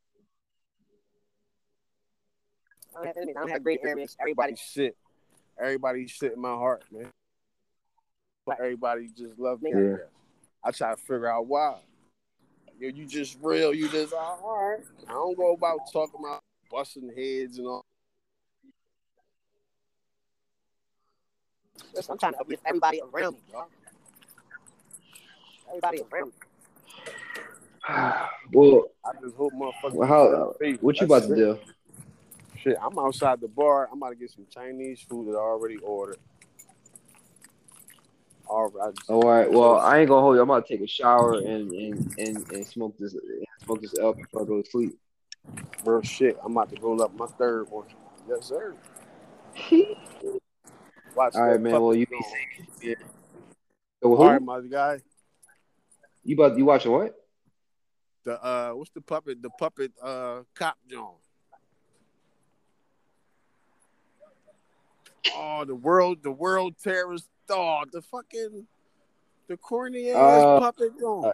I don't have, enemies. I don't have great enemies. Everybody's shit. Everybody's shit in my heart, man. But everybody just love me. Yeah. I try to figure out why. Yo, you just real. You just all right. I don't go about talking about busting heads and all. Listen, I'm trying to uplift everybody around me, bro. Everybody around me. well, I just hope motherfuckers. well, how? What you about to do? Shit, I'm outside the bar. I'm about to get some Chinese food that I already ordered. All right. All right. Well, I ain't gonna hold you. I'm about to take a shower and and and, and smoke this smoke this up before I go to sleep. Bro, shit, I'm about to roll up my third one. Yes, sir. <laughs> Watch All right, man. Well, you be safe. Yeah. So? All right, my guy. You about you watching what? The uh, what's the puppet? The puppet uh, cop John. Oh, the world, the world terrorist. Oh, the fucking, the corny ass Uh, puppet John.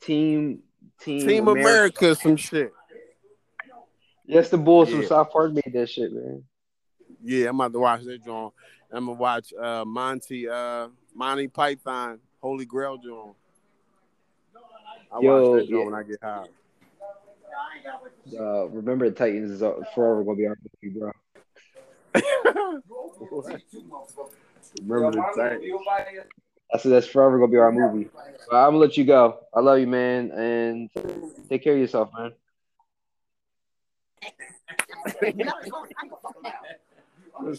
Team Team, Team America. some shit. Yes, the Bulls from South Park made that shit, man. Yeah, I'm about to watch that John. I'm gonna watch uh Monty uh Monty Python Holy Grail John. I Yo, watch that John yeah. when I get high. Uh, remember, the Titans is uh, forever gonna be our movie, bro. <laughs> <laughs> Remember the time. That's that's forever gonna be our movie. But I'm gonna let you go. I love you, man, and take care of yourself, man. <laughs>